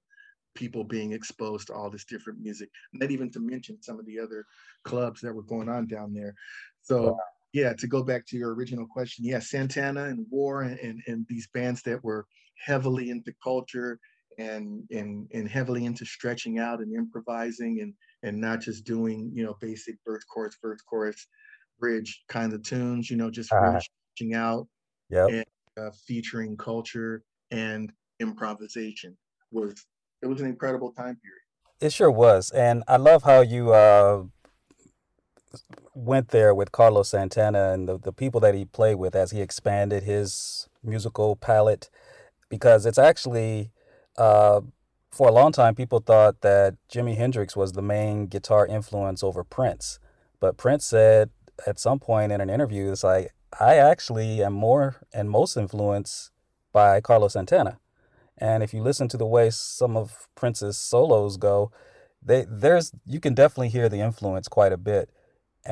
S9: people being exposed to all this different music not even to mention some of the other clubs that were going on down there. So yeah to go back to your original question yeah santana and war and, and, and these bands that were heavily into culture and and and heavily into stretching out and improvising and and not just doing you know basic verse chorus verse chorus bridge kind of tunes you know just really reaching out
S2: Yep.
S9: and uh, featuring culture and improvisation was it was an incredible time period.
S2: It sure was, and I love how you uh, went there with Carlos Santana and the, the people that he played with as he expanded his musical palette, because it's actually uh, for a long time people thought that Jimi Hendrix was the main guitar influence over Prince, but Prince said at some point in an interview, it's like I actually am more and most influenced by Carlos Santana. And if you listen to the way some of Prince's solos go, they there's you can definitely hear the influence quite a bit.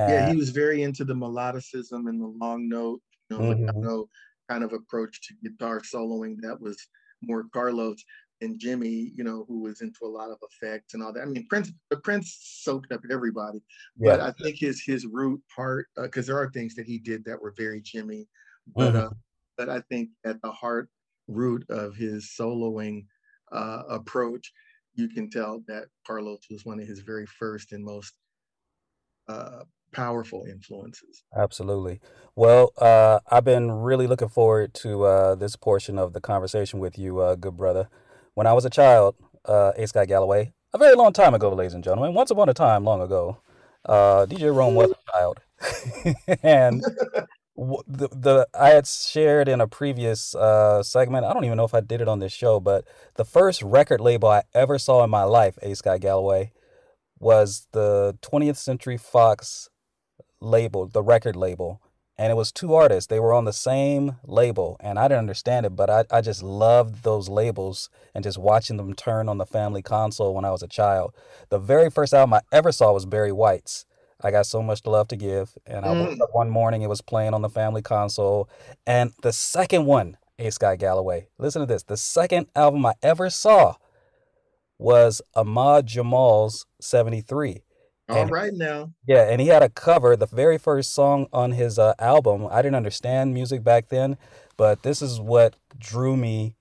S9: Yeah, he was very into the melodicism and the long note, you know,
S2: Mhm.
S9: legato kind of approach to guitar soloing that was more Carlos and Jimi, you know, who was into a lot of effects and all that. I mean, Prince, the Prince soaked up everybody, but I think his his root part, because there are things that he did that were very Jimi, but
S2: Mhm.
S9: uh, but I think at the heart root of his soloing uh, approach, you can tell that Carlos was one of his very first and most uh, powerful influences.
S2: Absolutely. Well, uh, I've been really looking forward to uh, this portion of the conversation with you, uh, good brother. When I was a child, uh, A. Scott Galloway, a very long time ago, ladies and gentlemen, once upon a time, long ago, uh, DJ Rome was a child, and the the I had shared in a previous uh, segment. I don't even know if I did it on this show, but the first record label I ever saw in my life, A. Scott Galloway, was the 20th Century Fox label, the record label. And it was two artists. They were on the same label. And I didn't understand it, but I, I just loved those labels and just watching them turn on the family console when I was a child. The very first album I ever saw was Barry White's. I got so much love to give. And I woke
S9: Mm.
S2: up one morning, it was playing on the family console. And the second one, A. Scott Galloway, listen to this. The second album I ever saw was Ahmad Jamal's 73.
S9: All
S2: And
S9: right now.
S2: yeah, and he had a cover, the very first song on his uh, album. I didn't understand music back then, but this is what drew me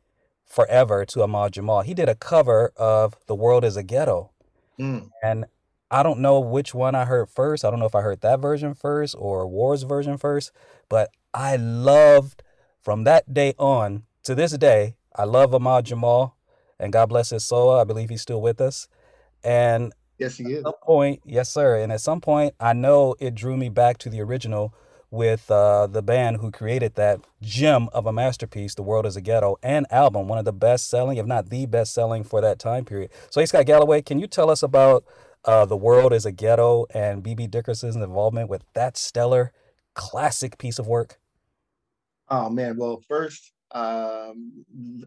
S2: forever to Ahmad Jamal. He did a cover of The World is a Ghetto.
S9: Mm.
S2: And I don't know which one I heard first. I don't know if I heard that version first or War's version first, but I loved from that day on to this day, I love Ahmad Jamal and God bless his soul. I believe he's still with us. And
S9: Yes, he is.
S2: at some point, yes, sir. And at some point, I know it drew me back to the original with uh, the band who created that gem of a masterpiece, The World is a Ghetto, and album, one of the best selling, if not the best selling for that time period. So, A. Scott Galloway, can you tell us about uh, The World is a Ghetto and B.B. Dickerson's involvement with that stellar, classic piece of work?
S9: Oh man, well, first, um,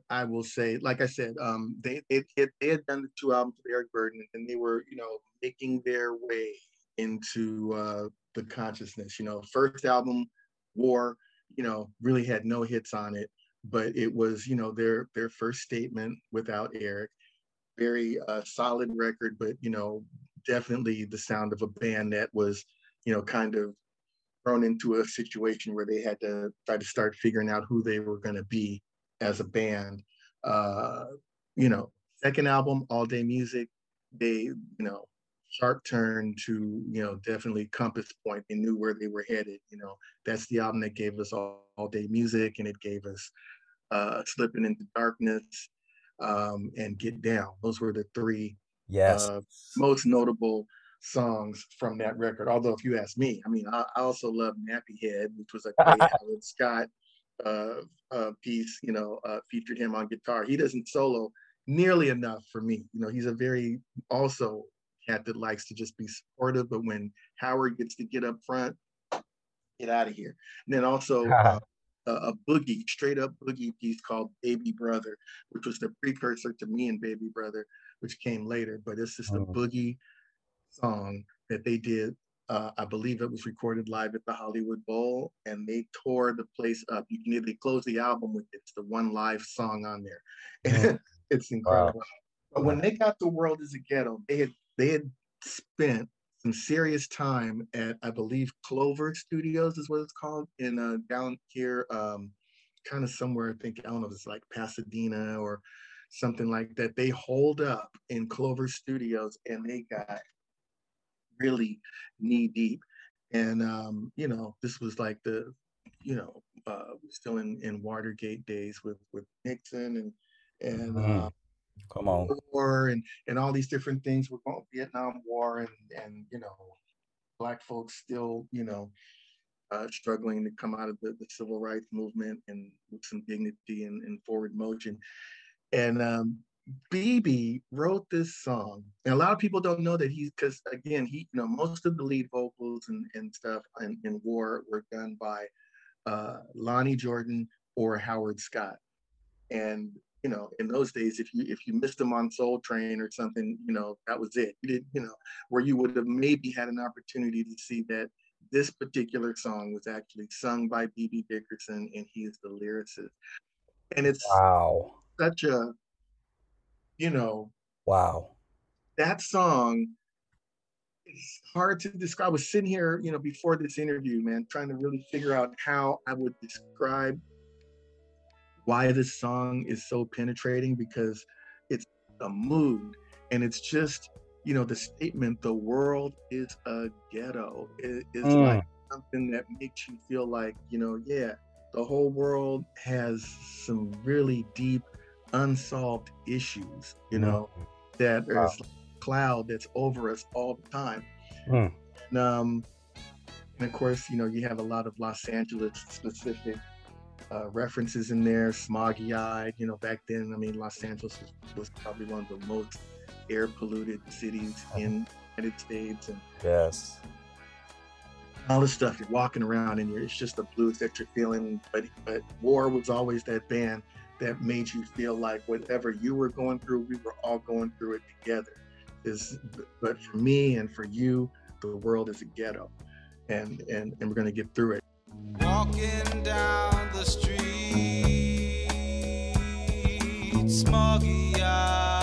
S9: I will say, like I said, um, they they they, had done the two albums with Eric Burdon, and they were, you know, making their way into uh, the consciousness. You know, first album, War, you know, really had no hits on it, but it was, you know, their their first statement without Eric. Very uh, solid record, but you know, definitely the sound of a band that was, you know, kind of thrown into a situation where they had to try to start figuring out who they were going to be as a band. Uh, you know, second album, All Day Music, they, you know, sharp turn to, you know, definitely compass point. They knew where they were headed. You know, that's the album that gave us All, all Day Music and it gave us uh, Slipping into Darkness um, and Get Down. Those were the three
S2: Yes.
S9: uh, most notable songs from that record. Although, if you ask me, I mean, I, I also love Nappy Head, which was a great Alan Scott uh, uh, piece. You know, uh, featured him on guitar. He doesn't solo nearly enough for me. You know, he's a very also cat that likes to just be supportive, but when Howard gets to get up front, get out of here. And then also. Uh, a, a boogie, straight up boogie piece called Baby Brother, which was the precursor to me and Baby Brother, which came later. But it's just a
S2: Mm.
S9: boogie song that they did. Uh, I believe it was recorded live at the Hollywood Bowl, and they tore the place up. You can they close the album with it's the one live song on there.
S2: Mm.
S9: it's incredible. But when they got the world as a ghetto, they had they had spent some serious time at I believe Clover Studios is what it's called in uh, down here, um, kind of somewhere I think I don't know if it's like Pasadena or something like that. They hold up in Clover Studios and they got really knee deep. And um, you know, this was like the you know uh, still in, in Watergate days with with Nixon and and
S10: Mm.
S9: uh,
S10: Come on.
S9: war and and all these different things. We're going Vietnam War and and you know, black folks still you know uh, struggling to come out of the, the civil rights movement and with some dignity and, and forward motion. And um, BB wrote this song, and a lot of people don't know that he's because again, he you know most of the lead vocals and, and stuff in, in War were done by uh, Lonnie Jordan or Howard Scott. And you know, in those days, if you if you missed them on Soul Train or something, you know, that was it. You did, you know, where you would have maybe had an opportunity to see that this particular song was actually sung by BB Dickerson and he is the lyricist. And it's
S10: Wow.
S9: such a, you know,
S10: Wow.
S9: that song it's hard to describe. I was sitting here, you know, before this interview, man, trying to really figure out how I would describe why this song is so penetrating because it's a mood and it's just, you know, the statement, the world is a ghetto. It is
S10: Mm.
S9: like something that makes you feel like, you know, yeah, the whole world has some really deep, unsolved issues, you know, that
S10: Wow.
S9: there's a cloud that's over us all the time.
S10: Mm.
S9: And, um, and of course, you know, you have a lot of Los Angeles specific uh, references in there, smoggy eyed. You know, back then, I mean, Los Angeles was, was probably one of the most air polluted cities in the United States. And
S10: Yes.
S9: all this stuff, you're walking around and you're, it's just the blues that you're feeling. But, but War was always that band that made you feel like whatever you were going through, we were all going through it together. Is but for me and for you, the world is a ghetto, and and and we're gonna get through it.
S11: Walking down the street, smoggy eye,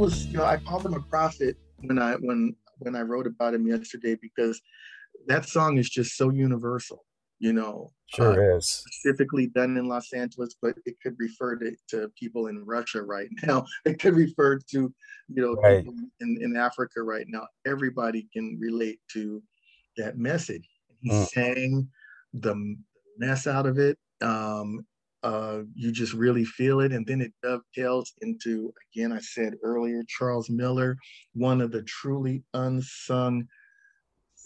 S9: was, you know, I called him a prophet when I when when I wrote about him yesterday because that song is just so universal. you know,
S2: Sure
S9: uh,
S2: is.
S9: specifically done in Los Angeles, but it could refer to, to people in Russia right now. It could refer to, you know,
S2: Right.
S9: people in, in Africa right now. Everybody can relate to that message. He
S2: Mm.
S9: sang the mess out of it. Um, uh, you just really feel it. And then it dovetails into, again, I said earlier, Charles Miller, one of the truly unsung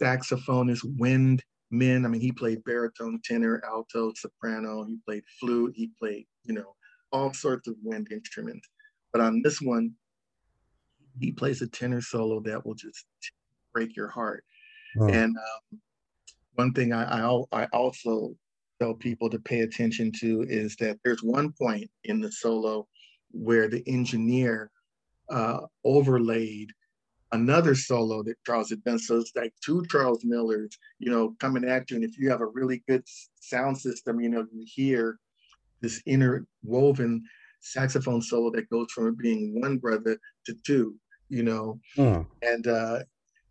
S9: saxophonists, wind men. I mean, he played baritone, tenor, alto, soprano. He played flute. He played, you know, all sorts of wind instruments. But on this one, he plays a tenor solo that will just break your heart.
S2: Mm.
S9: And um, one thing I, I, I also tell people to pay attention to is that there's one point in the solo where the engineer uh, overlaid another solo that Charles had done. So it's like two Charles Millers, you know, coming at you. And if you have a really good sound system, you know, you hear this interwoven saxophone solo that goes from being one brother to two, you know,
S2: Mm.
S9: and uh,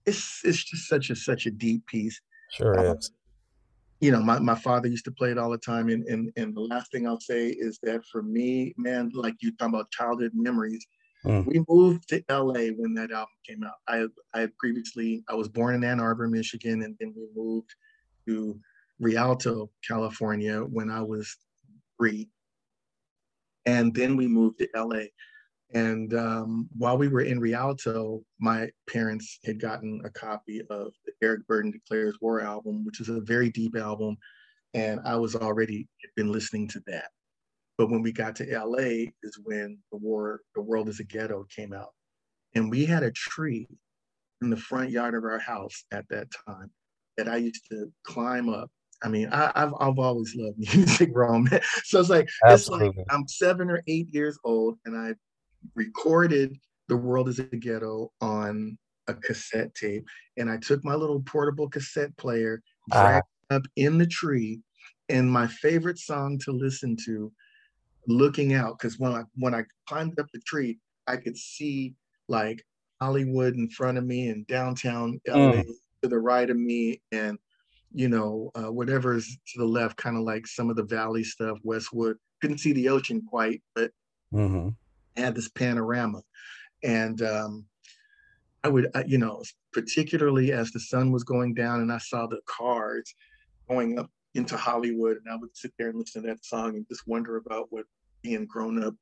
S9: it's it's just such a such a deep piece.
S2: Sure
S9: Um,
S2: is.
S9: You know, my, my father used to play it all the time. And, and, and the last thing I'll say is that for me, man, like you talking about childhood memories,
S2: Mm.
S9: we moved to LA when that album came out. I, I had previously, I was born in Ann Arbor, Michigan, and then we moved to Rialto, California when I was three. And then we moved to LA. And um, while we were in Rialto, my parents had gotten a copy of the Eric Burdon Declares War album, which is a very deep album. And I was already been listening to that. But when we got to LA is when the war, The World is a Ghetto came out. And we had a tree in the front yard of our house at that time that I used to climb up. I mean, I, I've I've always loved music, Rome. so it's like it's like I'm seven or eight years old, and I recorded "The World Is a Ghetto" on a cassette tape, and I took my little portable cassette player,
S2: Ah.
S9: dragged it up in the tree, and my favorite song to listen to, looking out, because when I when I climbed up the tree, I could see like Hollywood in front of me and downtown LA
S2: Mm.
S9: to the right of me, and you know uh, whatever's to the left, kind of like some of the valley stuff, Westwood. Couldn't see the ocean quite, but
S2: hmm
S9: had this panorama. And um, I would, I, you know, particularly as the sun was going down and I saw the cars going up into Hollywood, and I would sit there and listen to that song and just wonder about what being grown up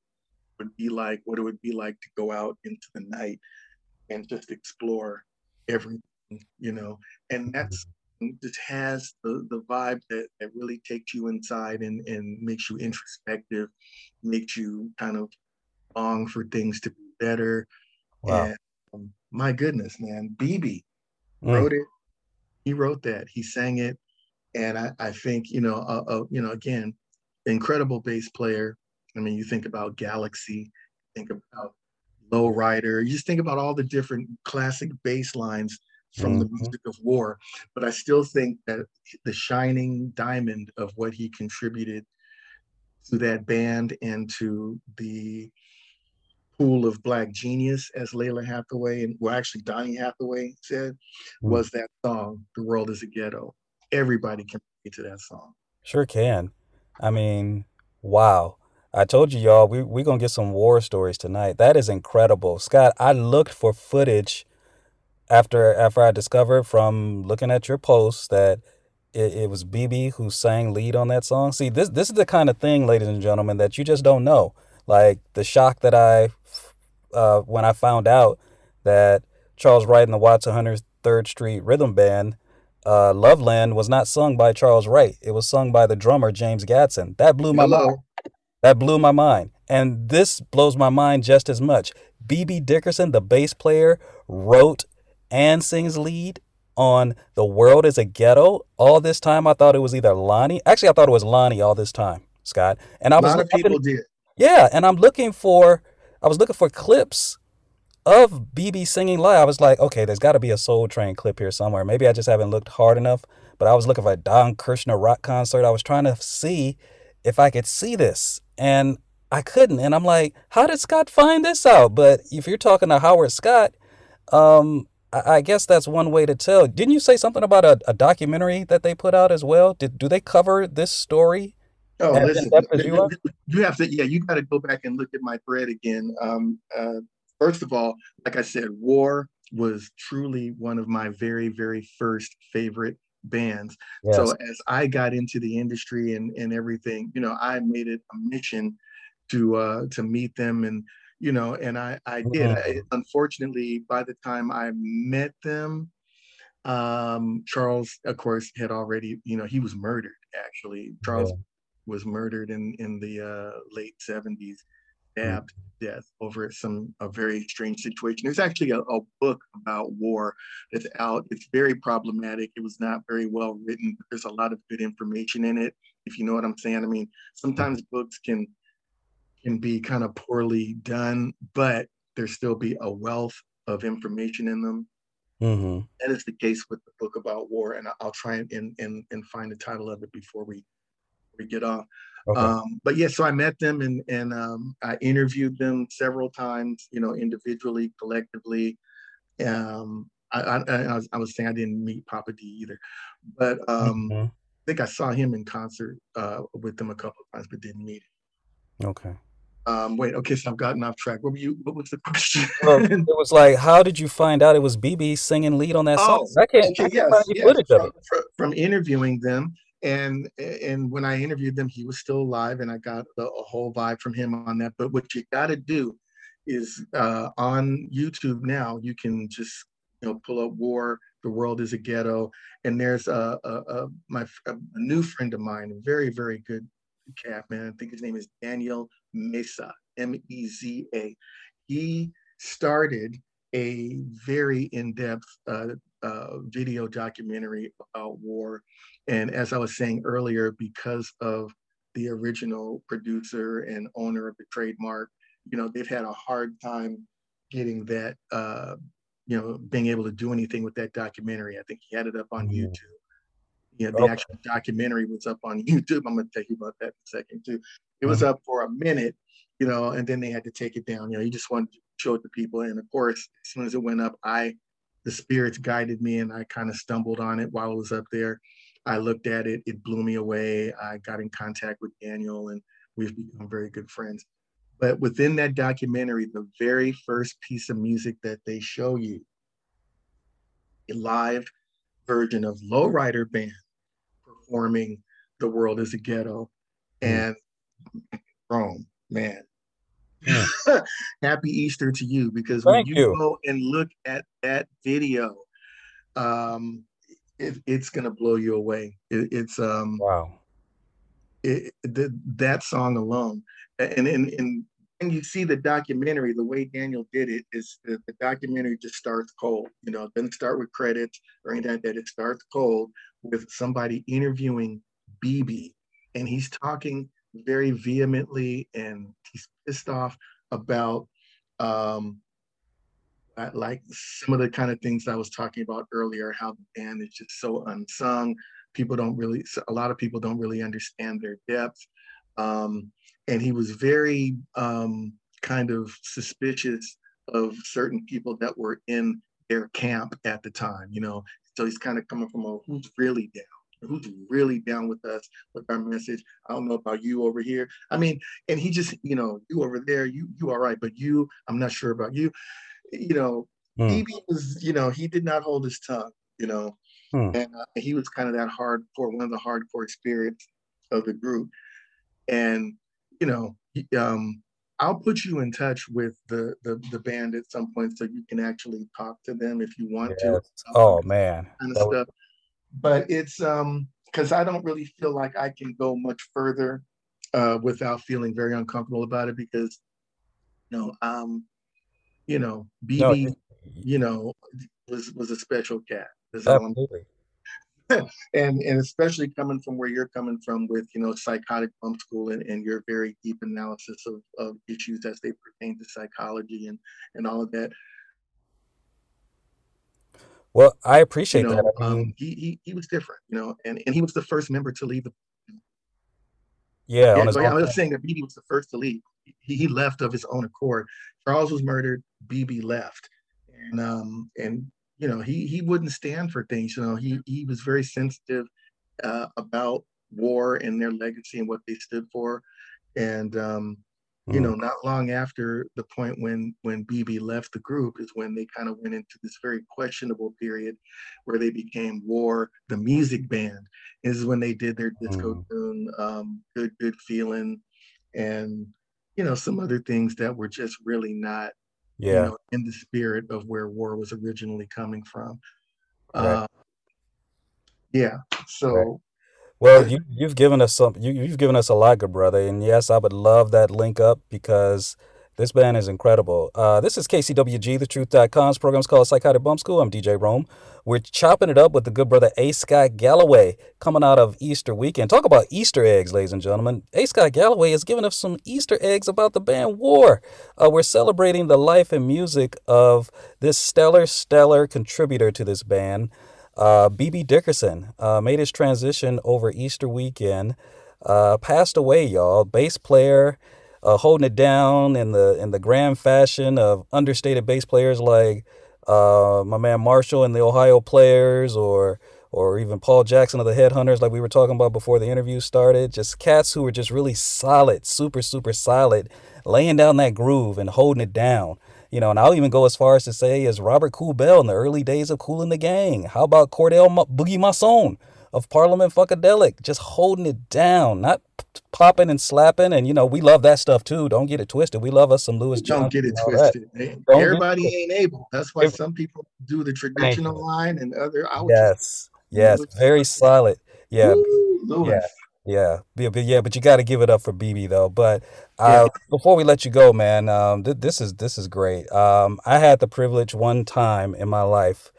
S9: would be like, what it would be like to go out into the night and just explore everything, you know. And that's just has the, the vibe that, that really takes you inside and, and makes you introspective, makes you kind of long for things to be better.
S2: Wow.
S9: And um, my goodness, man, BB
S2: Mm.
S9: wrote it. He wrote that. He sang it, and I, I think you know, uh, uh, you know, again, incredible bass player. I mean, you think about Galaxy, think about Low Rider. You just think about all the different classic bass lines from the
S2: Mhm.
S9: music of war. But I still think that the shining diamond of what he contributed to that band and to the pool of black genius, as Lalah Hathaway and well, actually Donny Hathaway said,
S2: Mm.
S9: was that song, The World is a Ghetto. Everybody can relate to that song.
S2: Sure can. I mean, wow. I told you y'all we we gonna get some war stories tonight. That is incredible, Scott. I looked for footage after after I discovered from looking at your posts that it, it was BB who sang lead on that song. See, this this is the kind of thing, ladies and gentlemen, that you just don't know. Like the shock that I uh, when I found out that Charles Wright and the Watts 103rd Street Rhythm Band, uh, Loveland was not sung by Charles Wright. It was sung by the drummer James Gadson. That blew my mind. That blew my mind. And this blows my mind just as much. BB Dickerson, the bass player, wrote and sings lead on The World is a Ghetto. All this time, I thought it was either Lonnie. Actually, I thought it was Lonnie all this time, Scott. And I
S9: A
S2: was
S9: lot of people did.
S2: Yeah, and I'm looking for I was looking for clips of BB singing live. I was like, okay, there's got to be a Soul Train clip here somewhere. Maybe I just haven't looked hard enough, but I was looking for a Don Kirshner rock concert. I was trying to see if I could see this, and I couldn't. And I'm like, how did Scott find this out? But if you're talking to Howard Scott, um,
S10: I, I guess that's one way to tell. Didn't you say something about a, a documentary that they put out as well? Did do they cover this story?
S9: Oh, listen,
S10: you
S9: you have to, yeah, you got to go back and look at my thread again. Um, uh, first of all, like I said, War was truly one of my very, very first favorite bands. So as I got into the industry and and everything, you know, I made it a mission to uh, to meet them and you know, and I I did. I,
S10: Mhm.
S9: unfortunately, by the time I met them, um, Charles, of course, had already, you know, he was murdered. Actually, Charles
S10: Yeah.
S9: Was murdered in in the uh, late seventies, stabbed to death over some a very strange situation. There's actually a, a book about war that's out. It's very problematic. It was not very well written. But there's a lot of good information in it. If you know what I'm saying. I mean, sometimes books can can be kind of poorly done, but there still be a wealth of information in them.
S10: Mm-hmm.
S9: That is the case with the book about war, and I'll try and and and, and find the title of it before we we get off.
S10: Okay.
S9: Um, but yeah, so I met them and and um, I interviewed them several times, you know, individually, collectively. Um, I, I, I, was, I was saying I didn't meet Papa Dee either, but um,
S10: Mhm.
S9: I think I saw him in concert uh, with them a couple of times, but didn't meet
S10: Okay.
S9: him. Um, wait, okay, so I've gotten off track. What were you? What was the question?
S10: Well, it was like, how did you find out it was BB singing lead on that song?
S9: Oh,
S10: I can't, I can't
S9: yes, yes.
S10: footage of it.
S9: from, from interviewing them, and and when I interviewed them, he was still alive, and I got a, a whole vibe from him on that. But what you got to do is uh, on YouTube now, you can just you know pull up "War," "The World Is a Ghetto," and there's a, a, a my a new friend of mine, a very very good cat man. I think his name is Daniel Meza, M E Z A. He started a very in-depth uh, uh, video documentary about war. And as I was saying earlier, because of the original producer and owner of the trademark, you know, they've had a hard time getting that, uh, you know, being able to do anything with that documentary. I think he had it up on
S10: Mhm.
S9: YouTube. Yeah, the
S10: Okay.
S9: actual documentary was up on YouTube. I'm going to tell you about that in a second too. It was up for a minute, you know, and then they had to take it down. You know, he just wanted to show it to people. And of course, as soon as it went up, I, the spirits guided me and I kind of stumbled on it while it was up there. I looked at it, it blew me away. I got in contact with Daniel and we've become very good friends. But within that documentary, the very first piece of music that they show you, a live version of Lowrider Band performing The World is a Ghetto and Rome, man. Happy Easter to you because when you,
S10: you.
S9: go and look at that video, um, it, it's gonna blow you away. It, it's um,
S10: Wow.
S9: it, the, that song alone, and and and and you see the documentary. The way Daniel did it is the, the documentary just starts cold. You know, it doesn't start with credits or anything like that. It starts cold with somebody interviewing BB, and he's talking very vehemently, and he's pissed off about um, like some of the kind of things I was talking about earlier, how the band is just so unsung. People don't really, a lot of people don't really understand their depth. Um, and he was very um, kind of suspicious of certain people that were in their camp at the time, you know. So he's kind of coming from a who's really down, who's really down with us, with our message. I don't know about you over here. I mean, and he just, you know, you over there, you you all right, but you, I'm not sure about you. You know,
S10: Hmm.
S9: BB was, you know, he did not hold his tongue, you know,
S10: Hmm.
S9: and uh, he was kind of that hardcore, one of the hardcore spirits of the group. And you know, um, I'll put you in touch with the, the the band at some point so you can actually talk to them if you want to.
S10: Oh man.
S9: Kind
S10: That
S9: of
S10: would-
S9: stuff. But it's um because I don't really feel like I can go much further uh, without feeling very uncomfortable about it because you know um you know BB
S10: it-
S9: you know was was a special cat. That's all I'm
S10: absolutely.
S9: and and especially coming from where you're coming from with you know psychotic bump school and, and your very deep analysis of, of issues as they pertain to psychology and and all of that
S10: Well, I
S9: you
S10: appreciate that.
S9: know
S10: mean,
S9: um he, he he was different you know and and he was the first member to leave the
S10: yeah,
S9: yeah
S10: on his
S9: i was saying that bb was the first to leave he, he left of his own accord charles was murdered bb left and um and you know, he he wouldn't stand for things. You know, he he was very sensitive uh, about war and their legacy and what they stood for. And um, you know, not long after the point when when BB left the group is when they kind of went into this very questionable period where they became War, the music band. This is when they did their disco tune, um, "Good Good Feeling," and you know some other things that were just really not, you
S2: Yeah.
S9: know, in the spirit of where War was originally coming from.
S2: Right.
S9: Uh, yeah. So
S2: Well, you you've given us some you you've given us a lot, good brother, and yes, I would love that link up because this band is incredible. Uh, this is KCWG, TheTruth.com's program's called Psychotic Bump School. I'm DJ Rome. We're chopping it up with the good brother A. Scott Galloway coming out of Easter weekend. Talk about Easter eggs, ladies and gentlemen. A. Scott Galloway has given us some Easter eggs about the band War. Uh, we're celebrating the life and music of this stellar, stellar contributor to this band. Uh, BB Dickerson uh, made his transition over Easter weekend. Uh, passed away, y'all. Bass player, uh, holding it down in the in the grand fashion of understated bass players like uh, my man Marshall and the Ohio Players, or or even Paul Jackson of the Headhunters, like we were talking about before the interview started. Just cats who were just really solid, super super solid, laying down that groove and holding it down. You know, and I'll even go as far as to say as Robert Kool Bell in the early days of Kool and the Gang. How about Cordell Ma- Boogie Mosson of Parliament Funkadelic, just holding it down, not popping and slapping. And you know, we love that stuff too. Don't get it twisted. We love us some Louis Johnson.
S9: don't get it twisted. man.
S2: Don't get
S9: Everybody ain't able. That's why some people do the traditional line and other out.
S2: Yes, yes, very solid. Yeah,
S9: Woo,
S2: yeah. Yeah, yeah, but yeah, but you got to give it up for BB though. But uh, before we let you go, man, um, th- this is this is great. Um, I had the privilege one time in my life,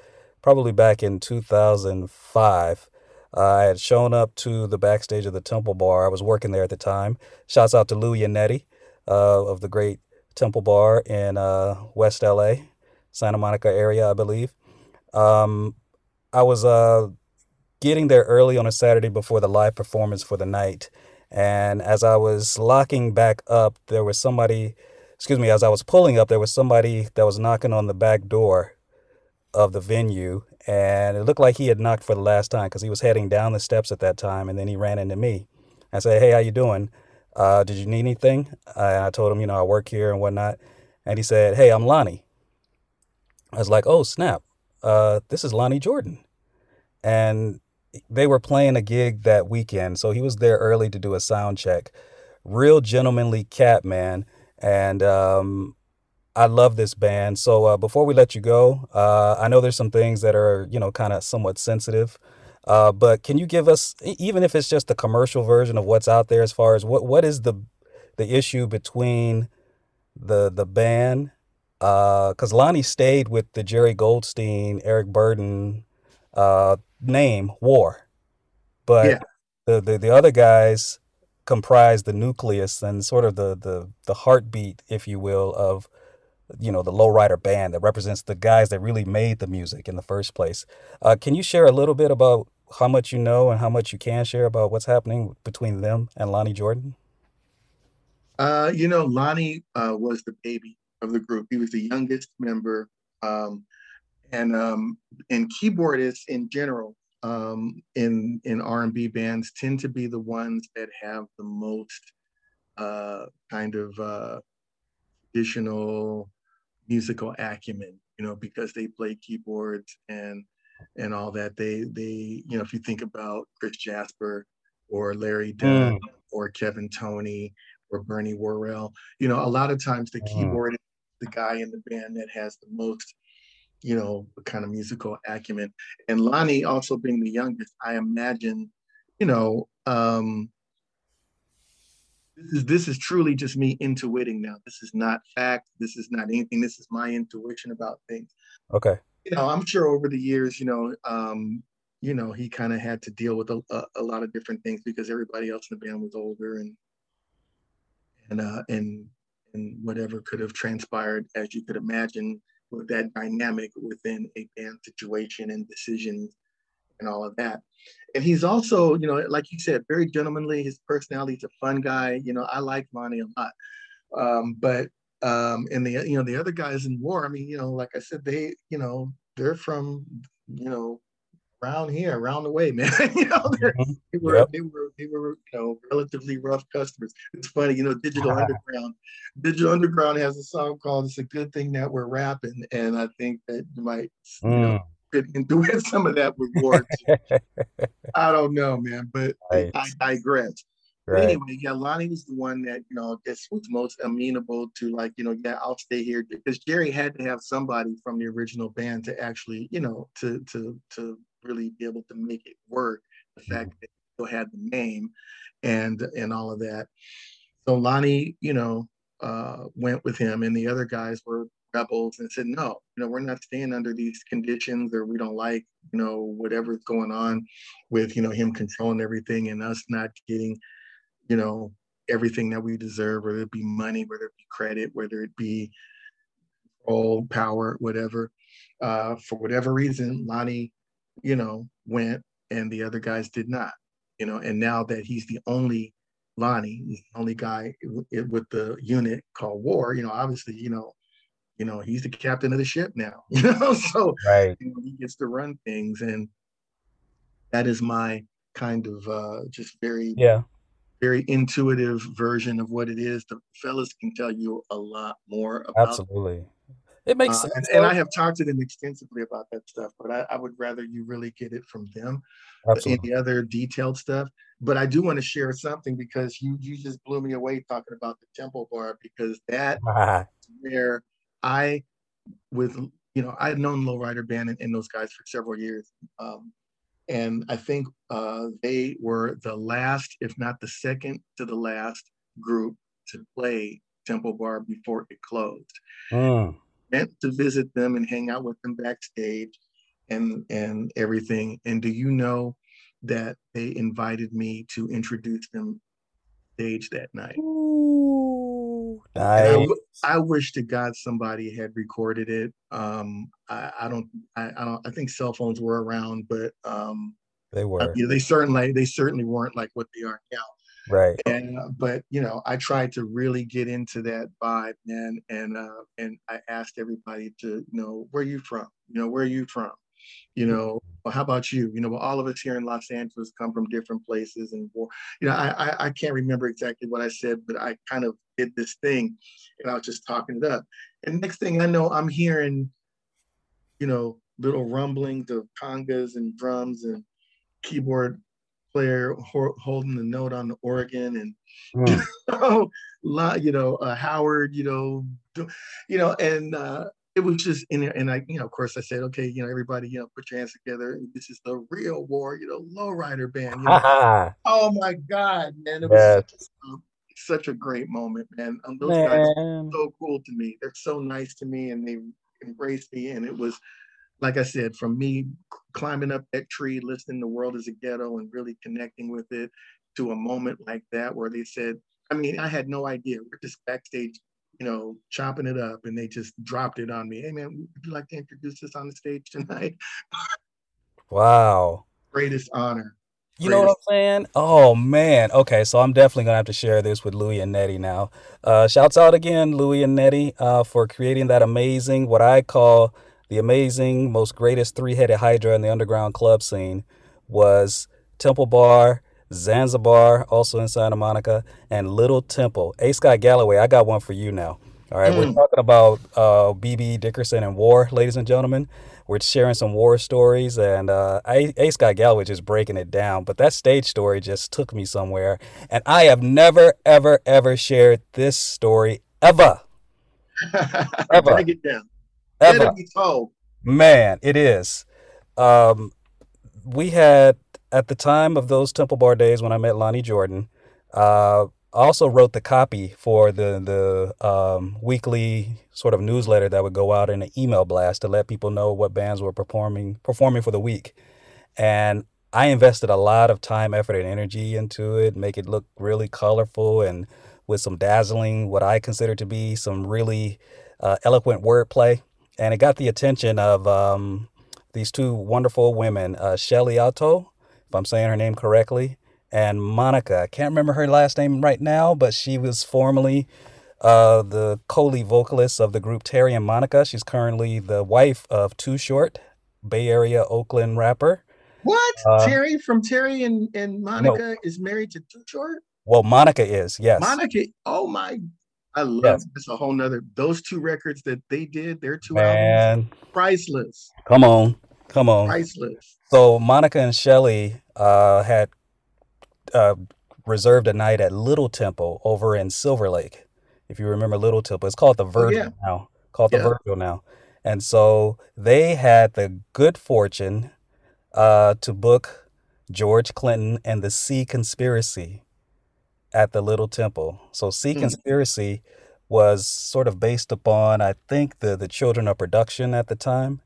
S2: probably back in 2005. Uh, I had shown up to the backstage of the Temple Bar. I was working there at the time. Shouts out to Lou Yannetti uh, of the great Temple Bar in uh, West LA, Santa Monica area, I believe. Um, I was uh, getting there early on a Saturday before the live performance for the night. And as I was locking back up, there was somebody, excuse me, as I was pulling up, there was somebody that was knocking on the back door of the venue. And it looked like he had knocked for the last time because he was heading down the steps at that time. And then he ran into me. I said, Hey, how you doing? Uh, did you need anything? Uh, I told him, you know, I work here and whatnot. And he said, Hey, I'm Lonnie. I was like, Oh, snap. Uh, this is Lonnie Jordan. And they were playing a gig that weekend. So he was there early to do a sound check. Real gentlemanly cat, man. And um, I love this band. So uh, before we let you go, uh, I know there's some things that are, you know, kind of somewhat sensitive. Uh, but can you give us, even if it's just the commercial version of what's out there, as far as what what is the the issue between the the band? Because Lonnie stayed with the Jerry Goldstein, Eric Burdon uh, name War, but
S9: Yeah.
S2: the, the the other guys comprise the nucleus and sort of the the the heartbeat, if you will, of you know the lowrider band that represents the guys that really made the music in the first place. Uh, can you share a little bit about how much you know and how much you can share about what's happening between them and Lonnie Jordan?
S9: Uh, you know, Lonnie uh, was the baby of the group. He was the youngest member, um, and um, and keyboardists in general um, in in R and B bands tend to be the ones that have the most uh, kind of uh, traditional musical acumen. You know, because they play keyboards and and all that. They they you know, if you think about Chris Jasper or Larry Dunn or Kevin Toney or Bernie Worrell, you know, a lot of times the keyboard is the guy in the band that has the most, you know, kind of musical acumen. And Lonnie also being the youngest, I imagine, you know, um, this is this is truly just me intuiting now. This is not fact. This is not anything. This is my intuition about things.
S2: Okay.
S9: You know, I'm sure over the years, you know, um, you know, he kind of had to deal with a, a, a lot of different things because everybody else in the band was older and and uh, and and whatever could have transpired as you could imagine that dynamic within a band situation and decisions and all of that. And he's also, you know, like you said, very gentlemanly. His personality, he's a fun guy. You know, I like Lonnie a lot. Um, but um, and the you know the other guys in war, I mean, you know, like I said, they, you know, they're from you know around here, around the way, man. you know,
S2: Mhm.
S9: they were
S2: Yep.
S9: they were they were you know relatively rough customers. It's funny, you know, Digital Underground. Digital Underground has a song called "It's a Good Thing That We're Rapping," and I think that you might you know
S2: Mm.
S9: fit into with some of that with Ward. I don't know, man, but
S2: Right.
S9: I digress.
S2: Right.
S9: anyway, yeah, Lonnie was the one that you know just was most amenable to like you know yeah I'll stay here because Jerry had to have somebody from the original band to actually you know to to to really be able to make it work. The fact that he still had the name and and all of that. So Lonnie, you know, uh, went with him, and the other guys were rebels and said no, you know, we're not staying under these conditions, or we don't like you know whatever's going on with you know him controlling everything and us not getting you know, everything that we deserve, whether it be money, whether it be credit, whether it be control, power, whatever. Uh, for whatever reason, Lonnie, you know, went and the other guys did not, you know, and now that he's the only Lonnie, he's the only guy with the unit called War, you know, obviously, you know, you know, he's the captain of the ship now, you know, so
S2: Right.
S9: you know, he gets to run things and that is my kind of uh just very
S2: Yeah.
S9: very intuitive version of what it is. The fellas can tell you a lot more about
S2: Absolutely. It makes
S9: uh,
S2: sense.
S9: and, and. I have talked to them extensively about that stuff, but I, I would rather you really get it from them
S2: Absolutely.
S9: any other detailed stuff. But I do want to share something because you you just blew me away talking about the temple bar because that
S2: Ah,
S9: where I with you know I had known Lowrider Band and, and those guys for several years. Um, and I think uh, they were the last, if not the second to the last group to play Temple Bar before it closed.
S2: mm.
S9: Went to visit them and hang out with them backstage and and everything. And do you know that they invited me to introduce them stage that night? I,
S2: Nice.
S9: w- I wish to God somebody had recorded it. Um, I, I don't, I, I don't, I think cell phones were around, but um,
S2: They
S9: uh,
S2: were.
S9: yeah, they certainly, they certainly weren't like what they are now.
S2: Right.
S9: And uh, but you know, I tried to really get into that vibe, man, and uh, and I asked everybody to you know where you from, you know where are you from, you know, well, how about you? You know, well, all of us here in Los Angeles come from different places, and you know, I, I I can't remember exactly what I said, but I kind of did this thing, and I was just talking it up, and next thing I know, I'm hearing, you know, little rumblings of congas and drums and keyboard player ho- holding the note on the organ and
S2: Mm.
S9: you know, uh, Howard, you know, you know, and uh, it was just in there. And I, you know, of course, I said, okay, you know, everybody, you know, put your hands together. This is the real war, you know, lowrider band. You know? Oh my God, man, it was
S2: Yes.
S9: such, a, such a great moment, man. Um, those guys are so cool to me. They're so nice to me, and they embraced me. And it was, like I said, from me climbing up that tree, listening "The World Is a Ghetto" and really connecting with it, to a moment like that where they said, I mean, I had no idea. We're just backstage, you know, chopping it up, and they just dropped it on me. Hey, man, would you like to introduce us on the stage tonight?
S2: Wow.
S9: Greatest honor.
S2: You know what I'm saying? Oh man. Okay, so I'm definitely gonna have to share this with Louie and Nettie now. Uh, shouts out again, Louie and Nettie, uh, for creating that amazing, what I call the amazing, most greatest three-headed hydra in the underground club scene, was Temple Bar, Zanzibar, also in Santa Monica, and Little Temple. A. Scott Galloway, I got one for you now. All right, we're
S12: Mm.
S2: talking about uh, BB Dickerson and war, ladies and gentlemen. We're sharing some war stories, and uh, A. A. Scott Galloway just breaking it down. But that stage story just took me somewhere, and I have never, ever, ever shared this story ever. Ever.
S9: Break it down.
S2: Ever.
S9: be told.
S2: Man, it is. Um, we had at the time of those Temple Bar days when I met Lonnie Jordan. Uh, I also wrote the copy for the the um, weekly sort of newsletter that would go out in an email blast to let people know what bands were performing performing for the week. And I invested a lot of time, effort, and energy into it, make it look really colorful and with some dazzling, what I consider to be some really uh, eloquent wordplay. And it got the attention of um, these two wonderful women, uh, Shelly Otto, if I'm saying her name correctly, and Monica. I can't remember her last name right now, but she was formerly uh, the co-lead vocalist of the group Terry and Monica. She's currently the wife of Too Short, Bay Area Oakland rapper.
S9: What?
S2: Uh,
S9: Terry from Terry and, and Monica is married to Too Short?
S2: Well, Monica is, yes.
S9: Monica, oh my, I love
S2: Yes.
S9: That's a whole nother. Those two records that they did, their two albums, priceless,
S2: come on, come on.
S9: priceless.
S2: So Monica and Shelly uh, had uh, reserved a night at Little Temple over in Silver Lake. If you remember Little Temple, it's called the Virgil
S9: yeah.
S2: now. Called the
S9: Yeah.
S2: Virgil now. And so they had the good fortune uh, to book George Clinton and the Sea Conspiracy at the Little Temple. So Sea
S9: Mm.
S2: Conspiracy was sort of based upon, I think, the the Children of Production at the time,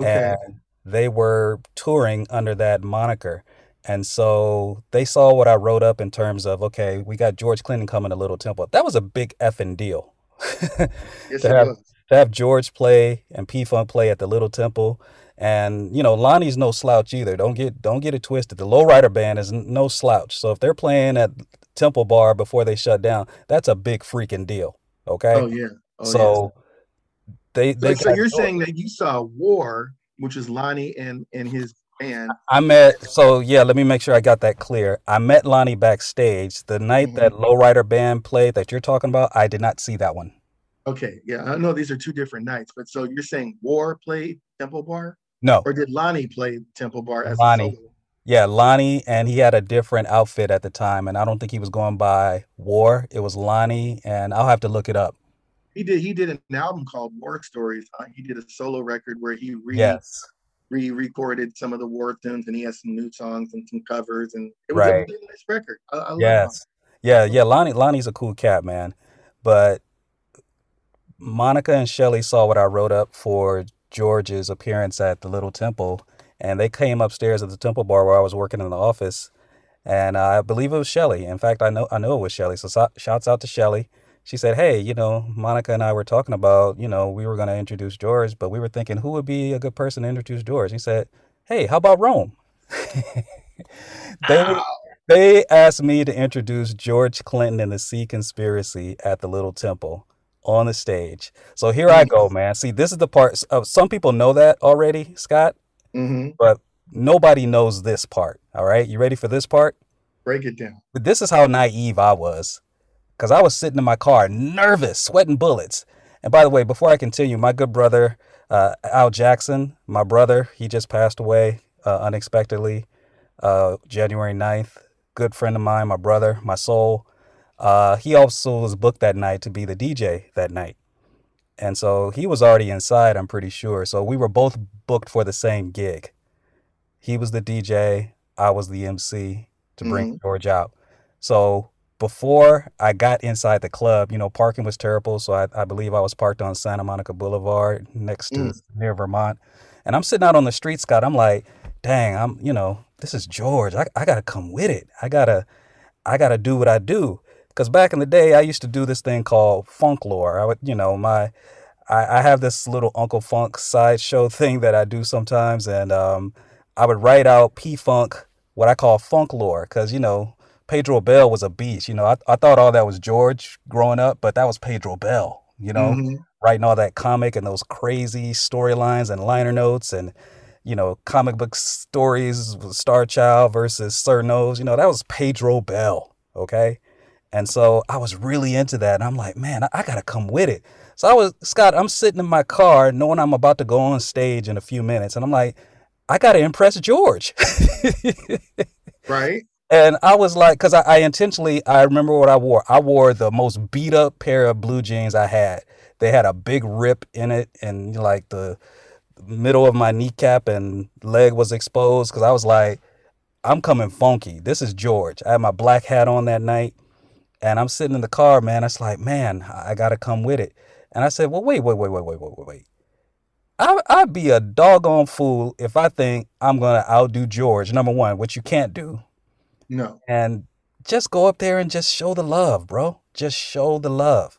S9: Okay.
S2: and they were touring under that moniker. And so they saw what I wrote up in terms of, okay, we got George Clinton coming to Little Temple. That was a big effing deal.
S9: Yes,
S2: to have to have George play and P Funk play at the Little Temple. And you know, Lonnie's no slouch either. Don't get don't get it twisted. The Lowrider band is no slouch. So if they're playing at Temple Bar before they shut down, that's a big freaking deal. Okay.
S9: Oh yeah. Oh
S2: so they
S9: yeah.
S2: they
S9: So, so you're saying that you saw War, which is Lonnie and and his band.
S2: I met so yeah, let me make sure I got that clear. I met Lonnie backstage. The night that
S9: Mm-hmm.
S2: Lowrider band played that you're talking about, I did not see that one.
S9: Okay, yeah, I know these are two different nights, but so you're saying War played Temple Bar,
S2: No.
S9: or did Lonnie play Temple Bar as a
S2: Lonnie. Yeah, Lonnie, and he had a different outfit at the time, and I don't think he was going by War. It was Lonnie, and I'll have to look it up.
S9: He did. He did an album called War Stories. Uh, he did a solo record where he re
S2: Yes.
S9: re-recorded some of the war tunes, and he has some new songs and some covers, and it was
S2: Right.
S9: a really nice record. I, I love
S2: Yes. Yeah, yeah, Lonnie Lonnie's a cool cat, man. But Monica and Shelly saw what I wrote up for George's appearance at the Little Temple, and they came upstairs at the Temple Bar where I was working in the office, and I believe it was Shelly. In fact, I know I know it was Shelly. So, so shouts out to Shelly. She said, "Hey, you know, Monica and I were talking about, you know, we were going to introduce George, but we were thinking who would be a good person to introduce George." He said, "Hey, how about Rome?" they they asked me to introduce George Clinton and the Sea Conspiracy at the Little Temple on the stage. So here I go, man. See, this is the part. Uh, some people know that already, Scott,
S9: Mm-hmm.
S2: but nobody knows this part. All right, you ready for this part?
S9: Break it down.
S2: But this is how naive I was, because I was sitting in my car, nervous, sweating bullets. And by the way, before I continue, my good brother uh, Al Jackson, my brother, he just passed away uh, unexpectedly, uh, January 9th. Good friend of mine, my brother, my soul. Uh, he also was booked that night to be the DJ that night. And so he was already inside, I'm pretty sure. So we were both booked for the same gig. He was the DJ, I was the MC to bring George out. So before I got inside the club, you know, parking was terrible. So I, I believe I was parked on Santa Monica Boulevard next to
S9: Mm.
S2: near Vermont. And I'm sitting out on the street, Scott. I'm like, dang, I'm, you know, this is George. I, I gotta come with it. I gotta, I gotta do what I do. Cause back in the day, I used to do this thing called funk lore. I would, you know, my, I, I have this little Uncle Funk sideshow thing that I do sometimes, and um, I would write out P Funk, what I call funk lore, cause you know, Pedro Bell was a beast. You know, I, I thought all that was George growing up, but that was Pedro Bell. You know,
S9: Mhm.
S2: writing all that comic and those crazy storylines and liner notes and you know comic book stories with Star Child versus Sir Nose. You know, that was Pedro Bell. Okay. And so I was really into that. And I'm like, man, I, I got to come with it. So I was, Scott, I'm sitting in my car knowing I'm about to go on stage in a few minutes. And I'm like, I got to impress George.
S9: Right.
S2: And I was like, because I, I intentionally, I remember what I wore. I wore the most beat up pair of blue jeans I had. They had a big rip in it, and like the middle of my kneecap and leg was exposed. Because I was like, I'm coming funky. This is George. I had my black hat on that night, and I'm sitting in the car, man. I was like, man, I got to come with it. And I said, well, wait, wait, wait, wait, wait, wait, wait, wait. I, I'd be a doggone fool if I think I'm going to outdo George, number one, which you can't do
S9: No.
S2: and just go up there and just show the love, bro. Just show the love.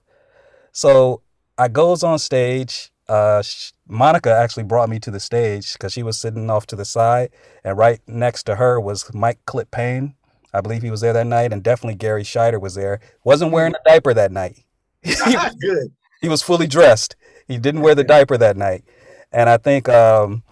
S2: So I goes on stage. Uh, Monica actually brought me to the stage because she was sitting off to the side, and right next to her was Mike Clip Payne. I believe he was there that night, and definitely Garry Shider was there. Wasn't wearing a diaper that night.
S9: he, Good.
S2: he was fully dressed. He didn't wear the diaper that night, and I think um,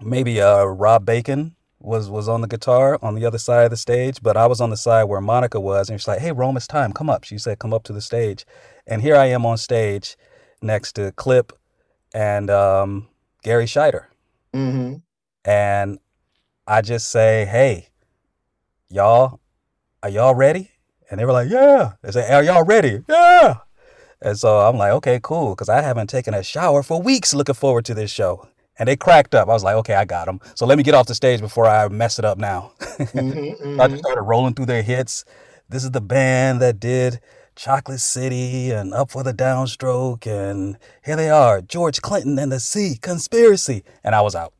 S2: maybe uh, Rob Bacon was was on the guitar on the other side of the stage, but I was on the side where Monica was, and she's like, "Hey, Rome, it's time. Come up." She said, "Come up to the stage," and here I am on stage next to Clip and um, Garry Shider,
S9: Mm-hmm.
S2: and I just say, "Hey, y'all, are y'all ready?" And they were like, "Yeah." They say, "Are y'all ready?" Yeah. And so I'm like, "Okay, cool," because I haven't taken a shower for weeks. Looking forward to this show. And they cracked up. I was like, "Okay, I got them." So let me get off the stage before I mess it up now.
S9: Mm-hmm,
S2: I just started rolling through their hits. This is the band that did Chocolate City and Up for the Downstroke, and here they are, George Clinton and the Sea Conspiracy, and I was out.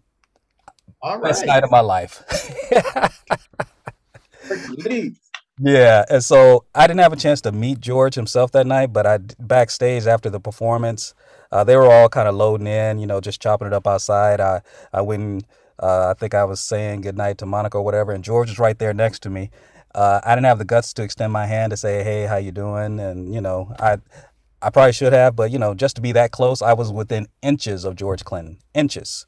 S9: All
S2: Best night of my life. Yeah, and so I didn't have a chance to meet George himself that night, but I backstage after the performance, uh, they were all kind of loading in, you know, just chopping it up outside. I I went, and, uh, I think I was saying goodnight to Monica or whatever, and George was right there next to me. Uh, I didn't have the guts to extend my hand to say, "Hey, how you doing?" And you know, I I probably should have, but you know, just to be that close, I was within inches of George Clinton, inches,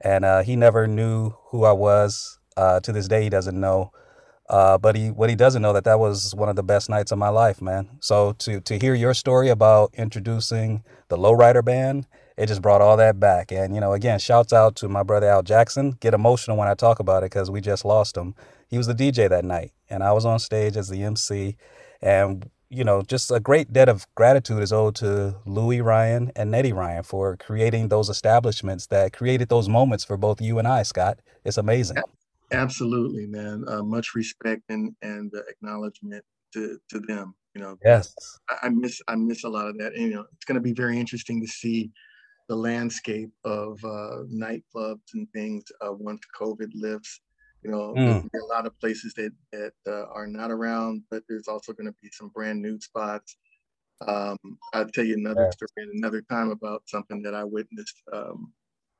S2: and uh, he never knew who I was. Uh, to this day, he doesn't know. Uh, but he what he doesn't know that that was one of the best nights of my life, man. So to to hear your story about introducing the Lowrider band, it just brought all that back. And you know, again, shouts out to my brother Al Jackson. Get emotional when I talk about it because we just lost him. He was the DJ that night, and I was on stage as the MC. And you know, just a great debt of gratitude is owed to Louis Ryan and Nettie Ryan for creating those establishments that created those moments for both you and I, Scott. It's amazing.
S9: Absolutely, man. Uh, much respect and and uh, acknowledgement to to them. You know,
S2: Yes.
S9: I, I miss I miss a lot of that. And, you know, it's going to be very interesting to see the landscape of uh, nightclubs and things uh, once COVID lifts. You know,
S2: Mm.
S9: be a lot of places that that uh, are not around, but there's also going to be some brand new spots. Um, I'll tell you another story another time about something that I witnessed um,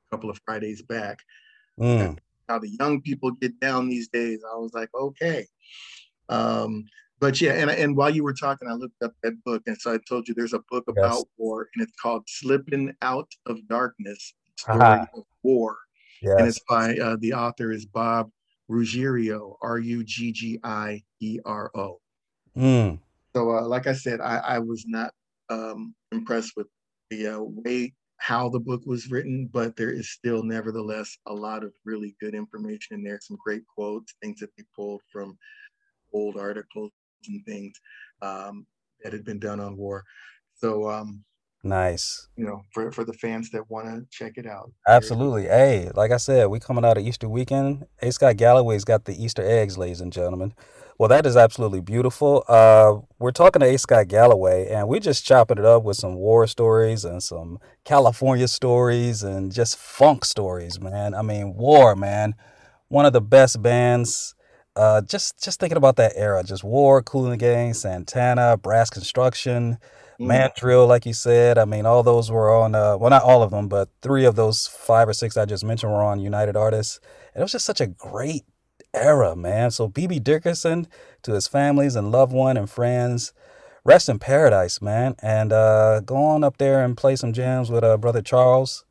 S9: a couple of Fridays back
S2: Mm.
S9: How the young people get down these days. I was like, okay. Um, but yeah, and and while you were talking, I looked up that book, and so I told you there's a book
S2: Yes.
S9: about war, and it's called "Slipping Out of Darkness: Story
S2: Aha.
S9: of War," and it's by uh, the author is Bob Ruggiero, R U G G I E R O.
S2: Mm.
S9: So, uh, like I said, I, I was not um, impressed with the uh, way how the book was written, but there is still, nevertheless, a lot of really good information in there. Some great quotes, things that they pulled from old articles and things um, that had been done on war. So, um,
S2: Nice.
S9: you know, for, for the fans that want to check it out,
S2: Absolutely. Hey, like I said, we coming out of Easter weekend. A. Scott Galloway's got the Easter eggs, ladies and gentlemen. Well, that is absolutely beautiful. Uh, we're talking to A. Scott Galloway, and we're just chopping it up with some war stories and some California stories and just funk stories, man. I mean, war, man. One of the best bands. Uh, just just thinking about that era, just War, Kool and the Gang, Santana, Brass Construction,
S9: Mm.
S2: Mandrill, like you said. I mean, all those were on. Uh, well, not all of them, but three of those five or six I just mentioned were on United Artists. And it was just such a great era, man. So BB Dickerson, to his families and loved one and friends, rest in paradise, man. And uh, go on up there and play some jams with uh, brother Charles.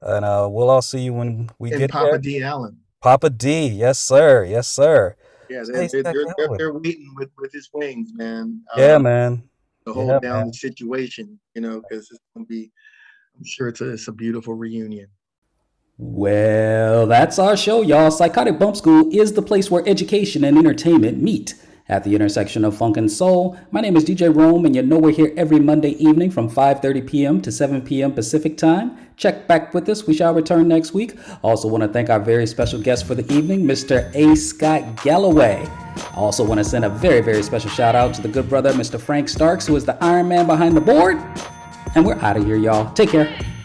S2: And uh, we'll all see you when we
S9: and
S2: get
S9: Papa
S2: there.
S9: D. Allen.
S2: Papa Dee, yes sir, yes sir.
S9: Yeah, they're, they're,
S2: stuck
S9: they're, they're, they're waiting with, with his wings, man.
S2: Yeah,
S9: um,
S2: man.
S9: To hold
S2: Yeah,
S9: down
S2: man.
S9: the situation, you know, because it's gonna be. I'm sure it's a it's a beautiful reunion.
S13: Well, that's our show, y'all. Psychotic Bump School is the place where education and entertainment meet at the intersection of funk and soul. My name is DJ Rome, and you know we're here every Monday evening from 5:30 p.m. to 7 p.m. Pacific time. Check back with us. We shall return next week. Also, want to thank our very special guest for the evening, Mr. A. Scott Galloway. Also, want to send a very, very special shout out to the good brother, Mr. Frank Starks, who is the Iron Man behind the board. And we're out of here, y'all. Take care.